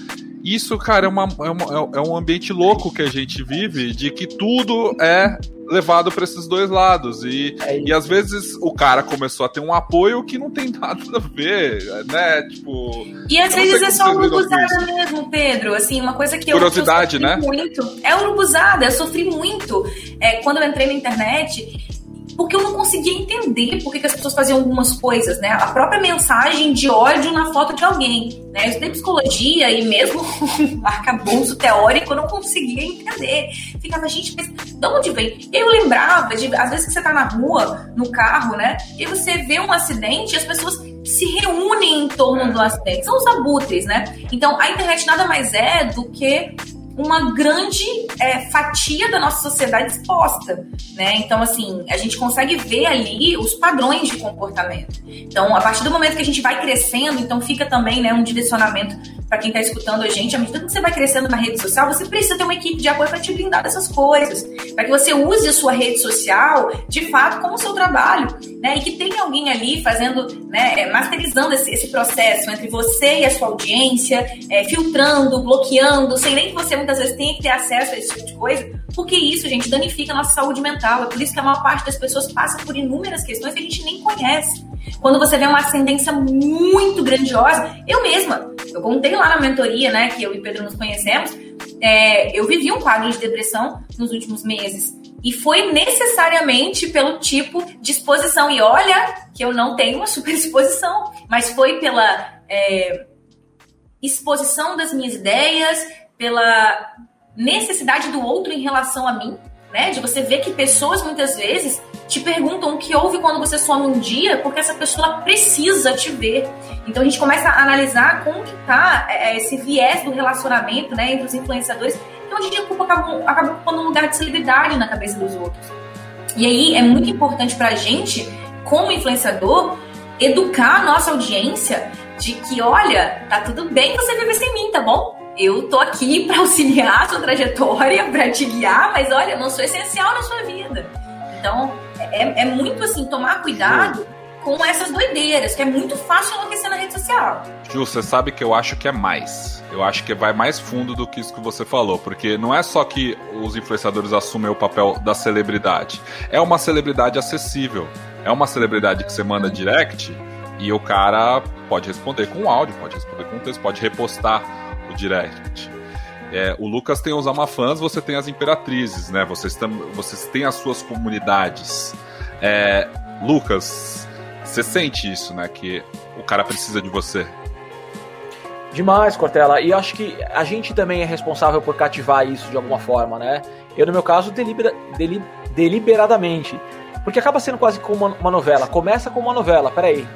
Isso, cara, é, uma, é, uma, é um ambiente louco que a gente vive de que tudo é levado para esses dois lados. E, é e às vezes o cara começou a ter um apoio que não tem nada a ver, né? Tipo. E às vezes é só urubuzada mesmo, Pedro. Assim, uma coisa que Curiosidade, eu, né? muito. É urubuzada, eu sofri muito. É, quando eu entrei na internet, porque eu não conseguia entender por que, as pessoas faziam algumas coisas, né? A própria mensagem de ódio na foto de alguém, né? Eu estudei psicologia e mesmo arcabouço teórico eu não conseguia entender. Ficava, gente, mas de onde vem? Eu lembrava de, às vezes que você tá na rua, no carro, né? E você vê um acidente e as pessoas se reúnem em torno do acidente. São os abutres, né? Então, a internet nada mais é do que uma grande é, fatia da nossa sociedade exposta, né? Então, assim, a gente consegue ver ali os padrões de comportamento. Então, a partir do momento que a gente vai crescendo, então fica também, né, um direcionamento para quem está escutando a gente, à medida que você vai crescendo na rede social, você precisa ter uma equipe de apoio para te blindar dessas coisas, para que você use a sua rede social de fato como seu trabalho, né? E que tenha alguém ali fazendo, né, é, masterizando esse, esse processo entre você e a sua audiência, é, filtrando, bloqueando, sem nem que você muitas vezes tenha que ter acesso a esse tipo de coisa, porque isso, gente, danifica a nossa saúde mental. É por isso que a maior parte das pessoas passa por inúmeras questões que a gente nem conhece. Quando você vê uma ascendência muito grandiosa, eu mesma, eu contei lá na mentoria, né, que eu e Pedro nos conhecemos, é, eu vivi um quadro de depressão nos últimos meses. E foi necessariamente pelo tipo de exposição. E olha que eu não tenho uma super exposição, mas foi pela é, exposição das minhas ideias, pela necessidade do outro em relação a mim, né? De você ver que pessoas muitas vezes te perguntam o que houve quando você some um dia, porque essa pessoa precisa te ver. Então a gente começa a analisar como que tá é, é, esse viés do relacionamento, né, entre os influenciadores. Então a culpa acaba, acaba ocupando um lugar de celebridade na cabeça dos outros. E aí é muito importante pra gente, como influenciador, educar a nossa audiência de que, olha, tá tudo bem você viver sem mim, tá bom? Eu tô aqui para auxiliar a sua trajetória, para te guiar, mas olha, eu não sou essencial na sua vida. Então, é, é muito assim, tomar cuidado com essas doideiras, que é muito fácil enlouquecer na rede social. Ju, você sabe que eu acho que é mais. Eu acho que vai mais fundo do que isso que você falou, porque não é só que os influenciadores assumem o papel da celebridade. É uma celebridade acessível. É uma celebridade que você manda direct e o cara pode responder com áudio, pode responder com texto, pode repostar o direct. É, o Lucas tem os amafãs, você tem as imperatrizes, né? Vocês, tam, vocês têm as suas comunidades. É, Lucas, você sente isso, né? Que o cara precisa de você. Demais, Cortella. E acho que a gente também é responsável por cativar isso de alguma forma, né? Eu, no meu caso, delibera, deli, deliberadamente. Porque acaba sendo quase como uma, uma novela. Começa como uma novela, peraí.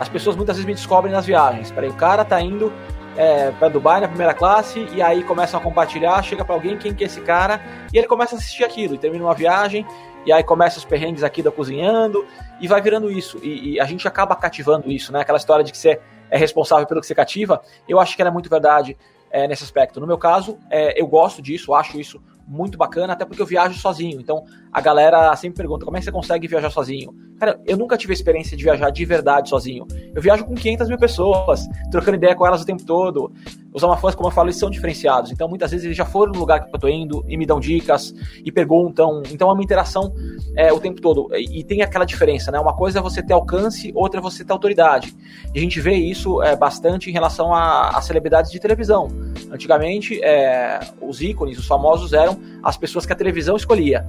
As pessoas muitas vezes me descobrem nas viagens. Peraí, o cara tá indo é, para Dubai na primeira classe e aí começam a compartilhar, chega para alguém quem que é esse cara e ele começa a assistir aquilo e termina uma viagem e aí começa os perrengues aqui da cozinhando e vai virando isso e, e, a gente acaba cativando isso, né? Aquela história de que você é responsável pelo que você cativa, eu acho que ela é muito verdade é, nesse aspecto. No meu caso, é, eu gosto disso, acho isso muito bacana, até porque eu viajo sozinho. Então a galera sempre pergunta como é que você consegue viajar sozinho. Cara, eu nunca tive a experiência de viajar de verdade sozinho. Eu viajo com 500 mil pessoas, trocando ideia com elas o tempo todo. Os amafãs, como eu falo, eles são diferenciados. Então muitas vezes eles já foram no lugar que eu tô indo e me dão dicas e perguntam. Então é uma interação é, o tempo todo. E, e, tem aquela diferença, né? Uma coisa é você ter alcance, outra é você ter autoridade. E a gente vê isso é, bastante em relação a celebridades de televisão. Antigamente, é, os ícones, os famosos eram as pessoas que a televisão escolhia.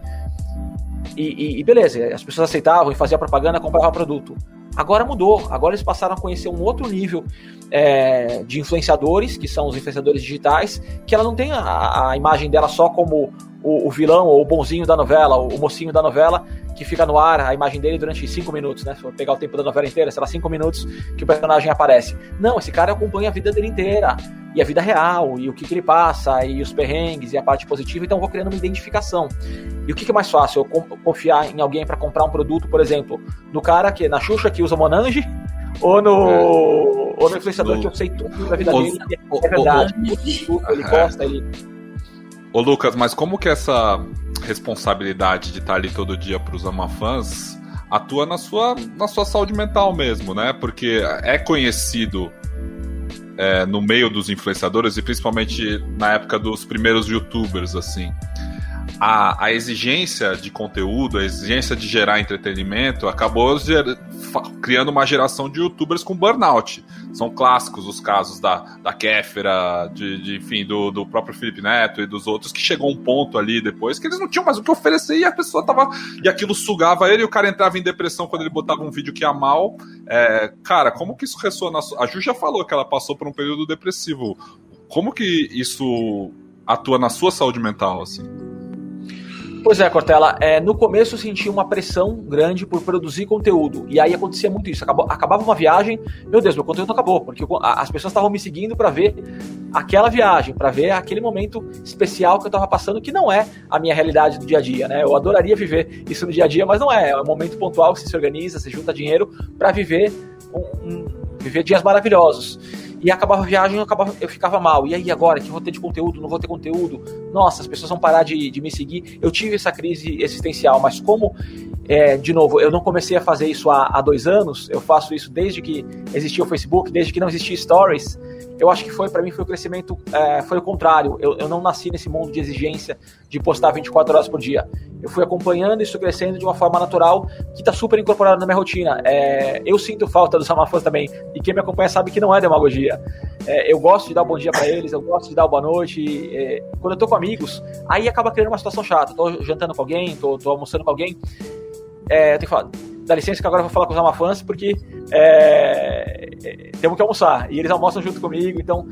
E, e, e beleza, as pessoas aceitavam e faziam propaganda, compravam produto. Agora mudou, agora eles passaram a conhecer um outro nível é, de influenciadores, que são os influenciadores digitais, que ela não tem a, a imagem dela só como o, o, vilão ou o bonzinho da novela, o, o, mocinho da novela, que fica no ar a imagem dele durante cinco minutos, né? Se for pegar o tempo da novela inteira, será cinco minutos que o personagem aparece. Não, esse cara acompanha a vida dele inteira e a vida real, e o que, que ele passa, e os perrengues, e a parte positiva, então eu vou criando uma identificação. E o que, que é mais fácil? Eu confiar em alguém para comprar um produto, por exemplo, no cara que, na Xuxa que usa Monange, ou no, é. ou no influenciador no... que eu sei tudo da vida o, dele, é verdade, o, ele gosta, ele... Ô Lucas, mas como que essa responsabilidade de estar ali todo dia para os amafãs atua na sua, na sua saúde mental mesmo, né? Porque é conhecido é, no meio dos influenciadores e principalmente na época dos primeiros youtubers, assim. A, a exigência de conteúdo, a exigência de gerar entretenimento acabou ger, criando uma geração de youtubers com burnout. São clássicos os casos da, da Kéfera, de, de, enfim, do, do próprio Felipe Neto e dos outros, que chegou um ponto ali depois que eles não tinham mais o que oferecer e a pessoa tava. E aquilo sugava ele e o cara entrava em depressão quando ele botava um vídeo que ia mal. É, cara, como que isso ressoa na. A Ju já falou que ela passou por um período depressivo. Como que isso atua na sua saúde mental, assim? Pois é, Cortella. É, no começo eu senti uma pressão grande por produzir conteúdo. E aí acontecia muito isso. Acabou, acabava uma viagem, meu Deus, meu conteúdo acabou. Porque eu, as pessoas estavam me seguindo para ver aquela viagem, para ver aquele momento especial que eu estava passando, que não é a minha realidade do dia a dia, né? Eu adoraria viver isso no dia a dia, mas não é. É um momento pontual que se organiza, você junta dinheiro para viver um, um, viver dias maravilhosos. E acabava a viagem, eu, acabava, eu ficava mal. E aí, agora, que vou ter de conteúdo? Não vou ter conteúdo? Nossa, as pessoas vão parar de, de me seguir. Eu tive essa crise existencial, mas como, é, de novo, eu não comecei a fazer isso há, há dois anos, eu faço isso desde que existia o Facebook, desde que não existia Stories eu acho que foi para mim foi o crescimento é, foi o contrário. Eu, eu não nasci nesse mundo de exigência de postar 24 horas por dia. Eu fui acompanhando isso crescendo de uma forma natural que está super incorporado na minha rotina. É, eu sinto falta dos amafãs também e quem me acompanha sabe que não é demagogia. É, eu gosto de dar um bom dia para eles eu gosto de dar uma boa noite é, quando eu tô com amigos aí acaba criando uma situação chata. Tô jantando com alguém tô, tô almoçando com alguém é, eu tenho que falar dá licença que agora eu vou falar com os amafãs porque é, é, temos que almoçar. E eles almoçam junto comigo, então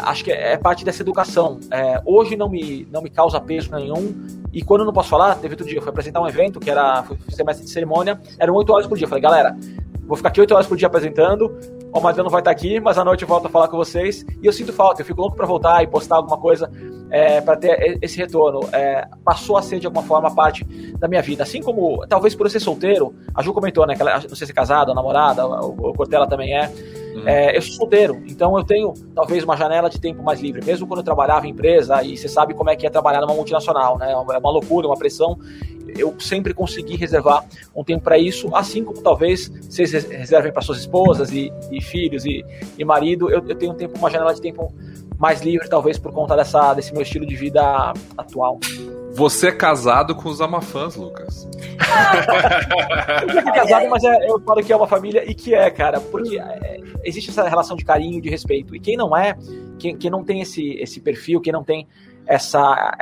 acho que é, parte dessa educação. É, hoje não me, não me causa peso nenhum. E quando eu não posso falar, teve outro dia, eu fui apresentar um evento que era semestre de cerimônia, eram 8 horas por dia. Eu falei, galera, vou ficar aqui 8 horas por dia apresentando. O Madriano vai estar aqui, mas à noite eu volto a falar com vocês. E eu sinto falta, eu fico louco para voltar e postar alguma coisa é, para ter esse retorno. É, passou a ser de alguma forma parte da minha vida. Assim como, talvez por eu ser solteiro, a Ju comentou, né? Que ela, não sei se é casada namorada, o, o Cortella também é. Uhum. é. Eu sou solteiro, então eu tenho talvez uma janela de tempo mais livre. Mesmo quando eu trabalhava em empresa, e você sabe como é que é trabalhar numa multinacional, né? É uma loucura, uma pressão eu sempre consegui reservar um tempo para isso, assim como talvez vocês reservem para suas esposas e, e filhos e, e marido, eu, eu, tenho um tempo, uma janela de tempo mais livre, talvez por conta dessa, desse meu estilo de vida atual. Você é casado com os amafãs, Lucas. eu é casado, mas é, eu falo que é uma família e que é, cara, porque é, existe essa relação de carinho, de respeito. E quem não é, quem, quem não tem esse, esse perfil, quem não tem essa,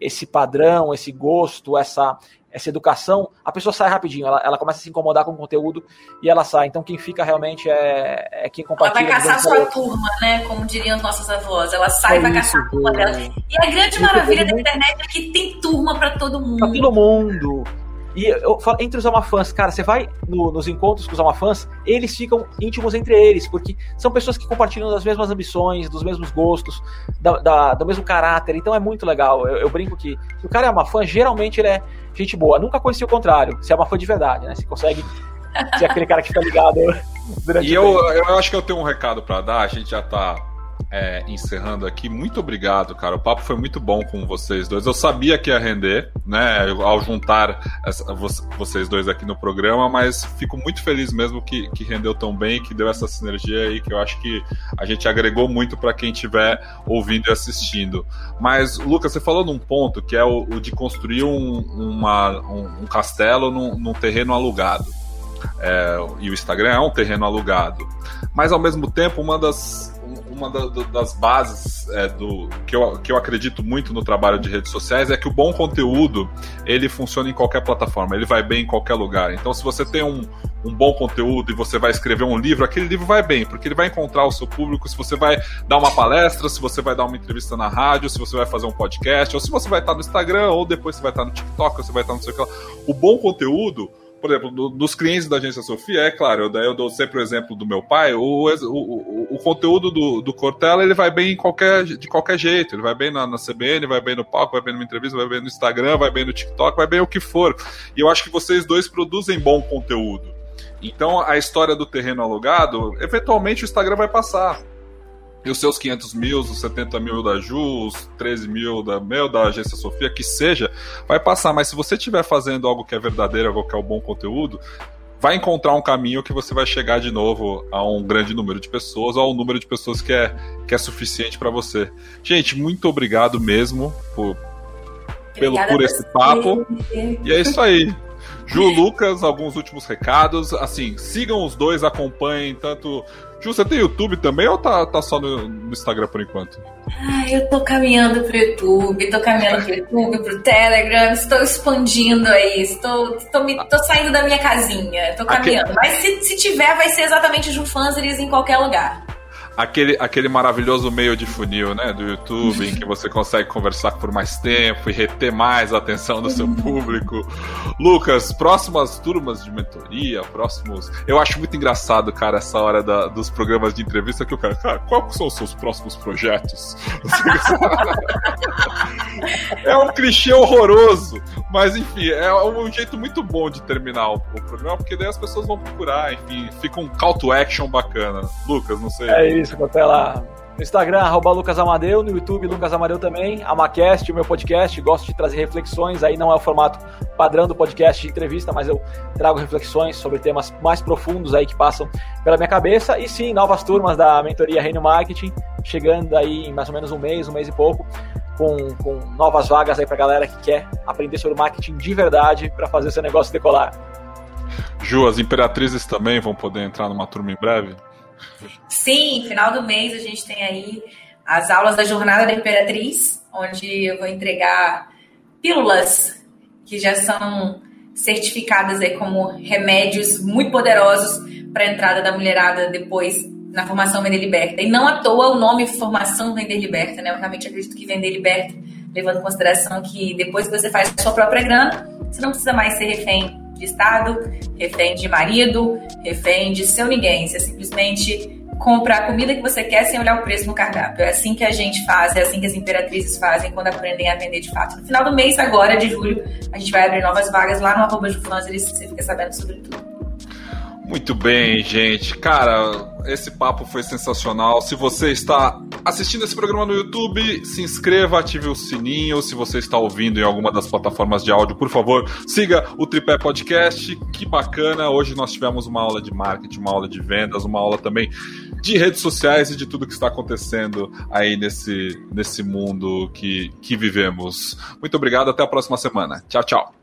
esse padrão, esse gosto, essa, essa educação, a pessoa sai rapidinho, ela, ela começa a se incomodar com o conteúdo e ela sai. Então quem fica realmente é, é quem compartilha. Ela vai caçar sua turma, né? Como diriam nossas avós. Ela sai e é vai caçar a turma dela. E a grande maravilha da internet é que tem turma para todo mundo. Pra todo mundo. E eu falo, entre os amafãs, cara, você vai no, nos encontros com os amafãs, eles ficam íntimos entre eles, porque são pessoas que compartilham das mesmas ambições, dos mesmos gostos, da, da, do mesmo caráter, então é muito legal. Eu, eu brinco que se o cara é amafã, geralmente ele é gente boa. Nunca conheci o contrário, se é amafã de verdade, né? Se consegue ser aquele cara que fica ligado durante E eu, eu acho que eu tenho um recado para dar, a gente já tá é, encerrando aqui, muito obrigado, cara. O papo foi muito bom com vocês dois. Eu sabia que ia render, né, ao juntar essa, vocês dois aqui no programa, mas fico muito feliz mesmo que, que rendeu tão bem, que deu essa sinergia aí, que eu acho que a gente agregou muito para quem estiver ouvindo e assistindo. Mas, Lucas, você falou num ponto que é o, o de construir um, uma, um, um castelo num, num terreno alugado. É, e o Instagram é um terreno alugado. Mas ao mesmo tempo, uma das uma da, das bases é, do que eu, que eu acredito muito no trabalho de redes sociais é que o bom conteúdo ele funciona em qualquer plataforma, ele vai bem em qualquer lugar. Então, se você tem um, um bom conteúdo e você vai escrever um livro, aquele livro vai bem, porque ele vai encontrar o seu público. Se você vai dar uma palestra, se você vai dar uma entrevista na rádio, se você vai fazer um podcast, ou se você vai estar no Instagram, ou depois você vai estar no TikTok, ou você vai estar no sei o que lá. O bom conteúdo por exemplo, do, dos clientes da agência Sofia, é claro, eu, eu dou sempre o exemplo do meu pai, o, o, o, conteúdo do, do Cortella ele vai bem em qualquer, de qualquer jeito, ele vai bem na, na, CBN, vai bem no palco, vai bem numa entrevista, vai bem no Instagram, vai bem no TikTok, vai bem o que for. E eu acho que vocês dois produzem bom conteúdo. Então a história do terreno alugado, eventualmente o Instagram vai passar. E os seus 500 mil, os 70 mil da Ju, os 13 mil da meu, da agência Sofia, que seja, vai passar. Mas se você estiver fazendo algo que é verdadeiro, algo que é um bom conteúdo, vai encontrar um caminho que você vai chegar de novo a um grande número de pessoas, ou a um número de pessoas que é, que é suficiente para você. Gente, muito obrigado mesmo por, pelo, por esse papo. E é isso aí. Ju, Lucas, alguns últimos recados. Assim, sigam os dois, acompanhem tanto. Ju, você tem YouTube também ou tá, tá só no, no Instagram por enquanto? Ah, eu tô caminhando pro YouTube, tô caminhando pro YouTube, pro Telegram, estou expandindo aí, estou, tô, me, tô saindo da minha casinha, tô caminhando. Aquele... Mas se, se tiver, vai ser exatamente Jufanseries em qualquer lugar aquele, aquele maravilhoso meio de funil, né, do YouTube, em que você consegue conversar por mais tempo e reter mais a atenção do seu público. Lucas, próximas turmas de mentoria, próximos. Eu acho muito engraçado, cara, essa hora da, dos programas de entrevista que o cara, cara, quais são os seus próximos projetos? é um clichê horroroso, mas enfim, é um jeito muito bom de terminar o, programa, porque daí as pessoas vão procurar, enfim, fica um call to action bacana. Lucas, não sei. É isso, lá No Instagram, arroba Lucas Amadeu, no YouTube, Lucas Amadeu também, Amacast, o meu podcast, gosto de trazer reflexões, aí não é o formato padrão do podcast de entrevista, mas eu trago reflexões sobre temas mais profundos aí que passam pela minha cabeça, e sim, novas turmas da mentoria Reino Marketing, chegando aí em mais ou menos um mês, um mês e pouco, com, com novas vagas aí pra galera que quer aprender sobre marketing de verdade para fazer seu negócio decolar. Ju, as imperatrizes também vão poder entrar numa turma em breve? Sim, final do mês a gente tem aí as aulas da Jornada da Imperatriz, onde eu vou entregar pílulas que já são certificadas aí como remédios muito poderosos para a entrada da mulherada depois na formação Vender Liberta. E não à toa o nome Formação Vender Liberta, né? Eu realmente acredito que Vender Liberta, levando em consideração que depois que você faz a sua própria grana, você não precisa mais ser refém Estado, refém de marido, refém de seu ninguém. Você simplesmente compra a comida que você quer sem olhar o preço no cardápio. É assim que a gente faz, é assim que as imperatrizes fazem quando aprendem a vender de fato. No final do mês, agora, de julho, a gente vai abrir novas vagas lá no arroba Jufanzeres, você fica sabendo sobre tudo. Muito bem, gente. Cara, esse papo foi sensacional. Se você está assistindo esse programa no YouTube, se inscreva, ative o sininho. Se você está ouvindo em alguma das plataformas de áudio, por favor, siga o Tripé Podcast. Que bacana. Hoje nós tivemos uma aula de marketing, uma aula de vendas, uma aula também de redes sociais e de tudo que está acontecendo aí nesse, nesse mundo que, que vivemos. Muito obrigado, até a próxima semana. Tchau, tchau.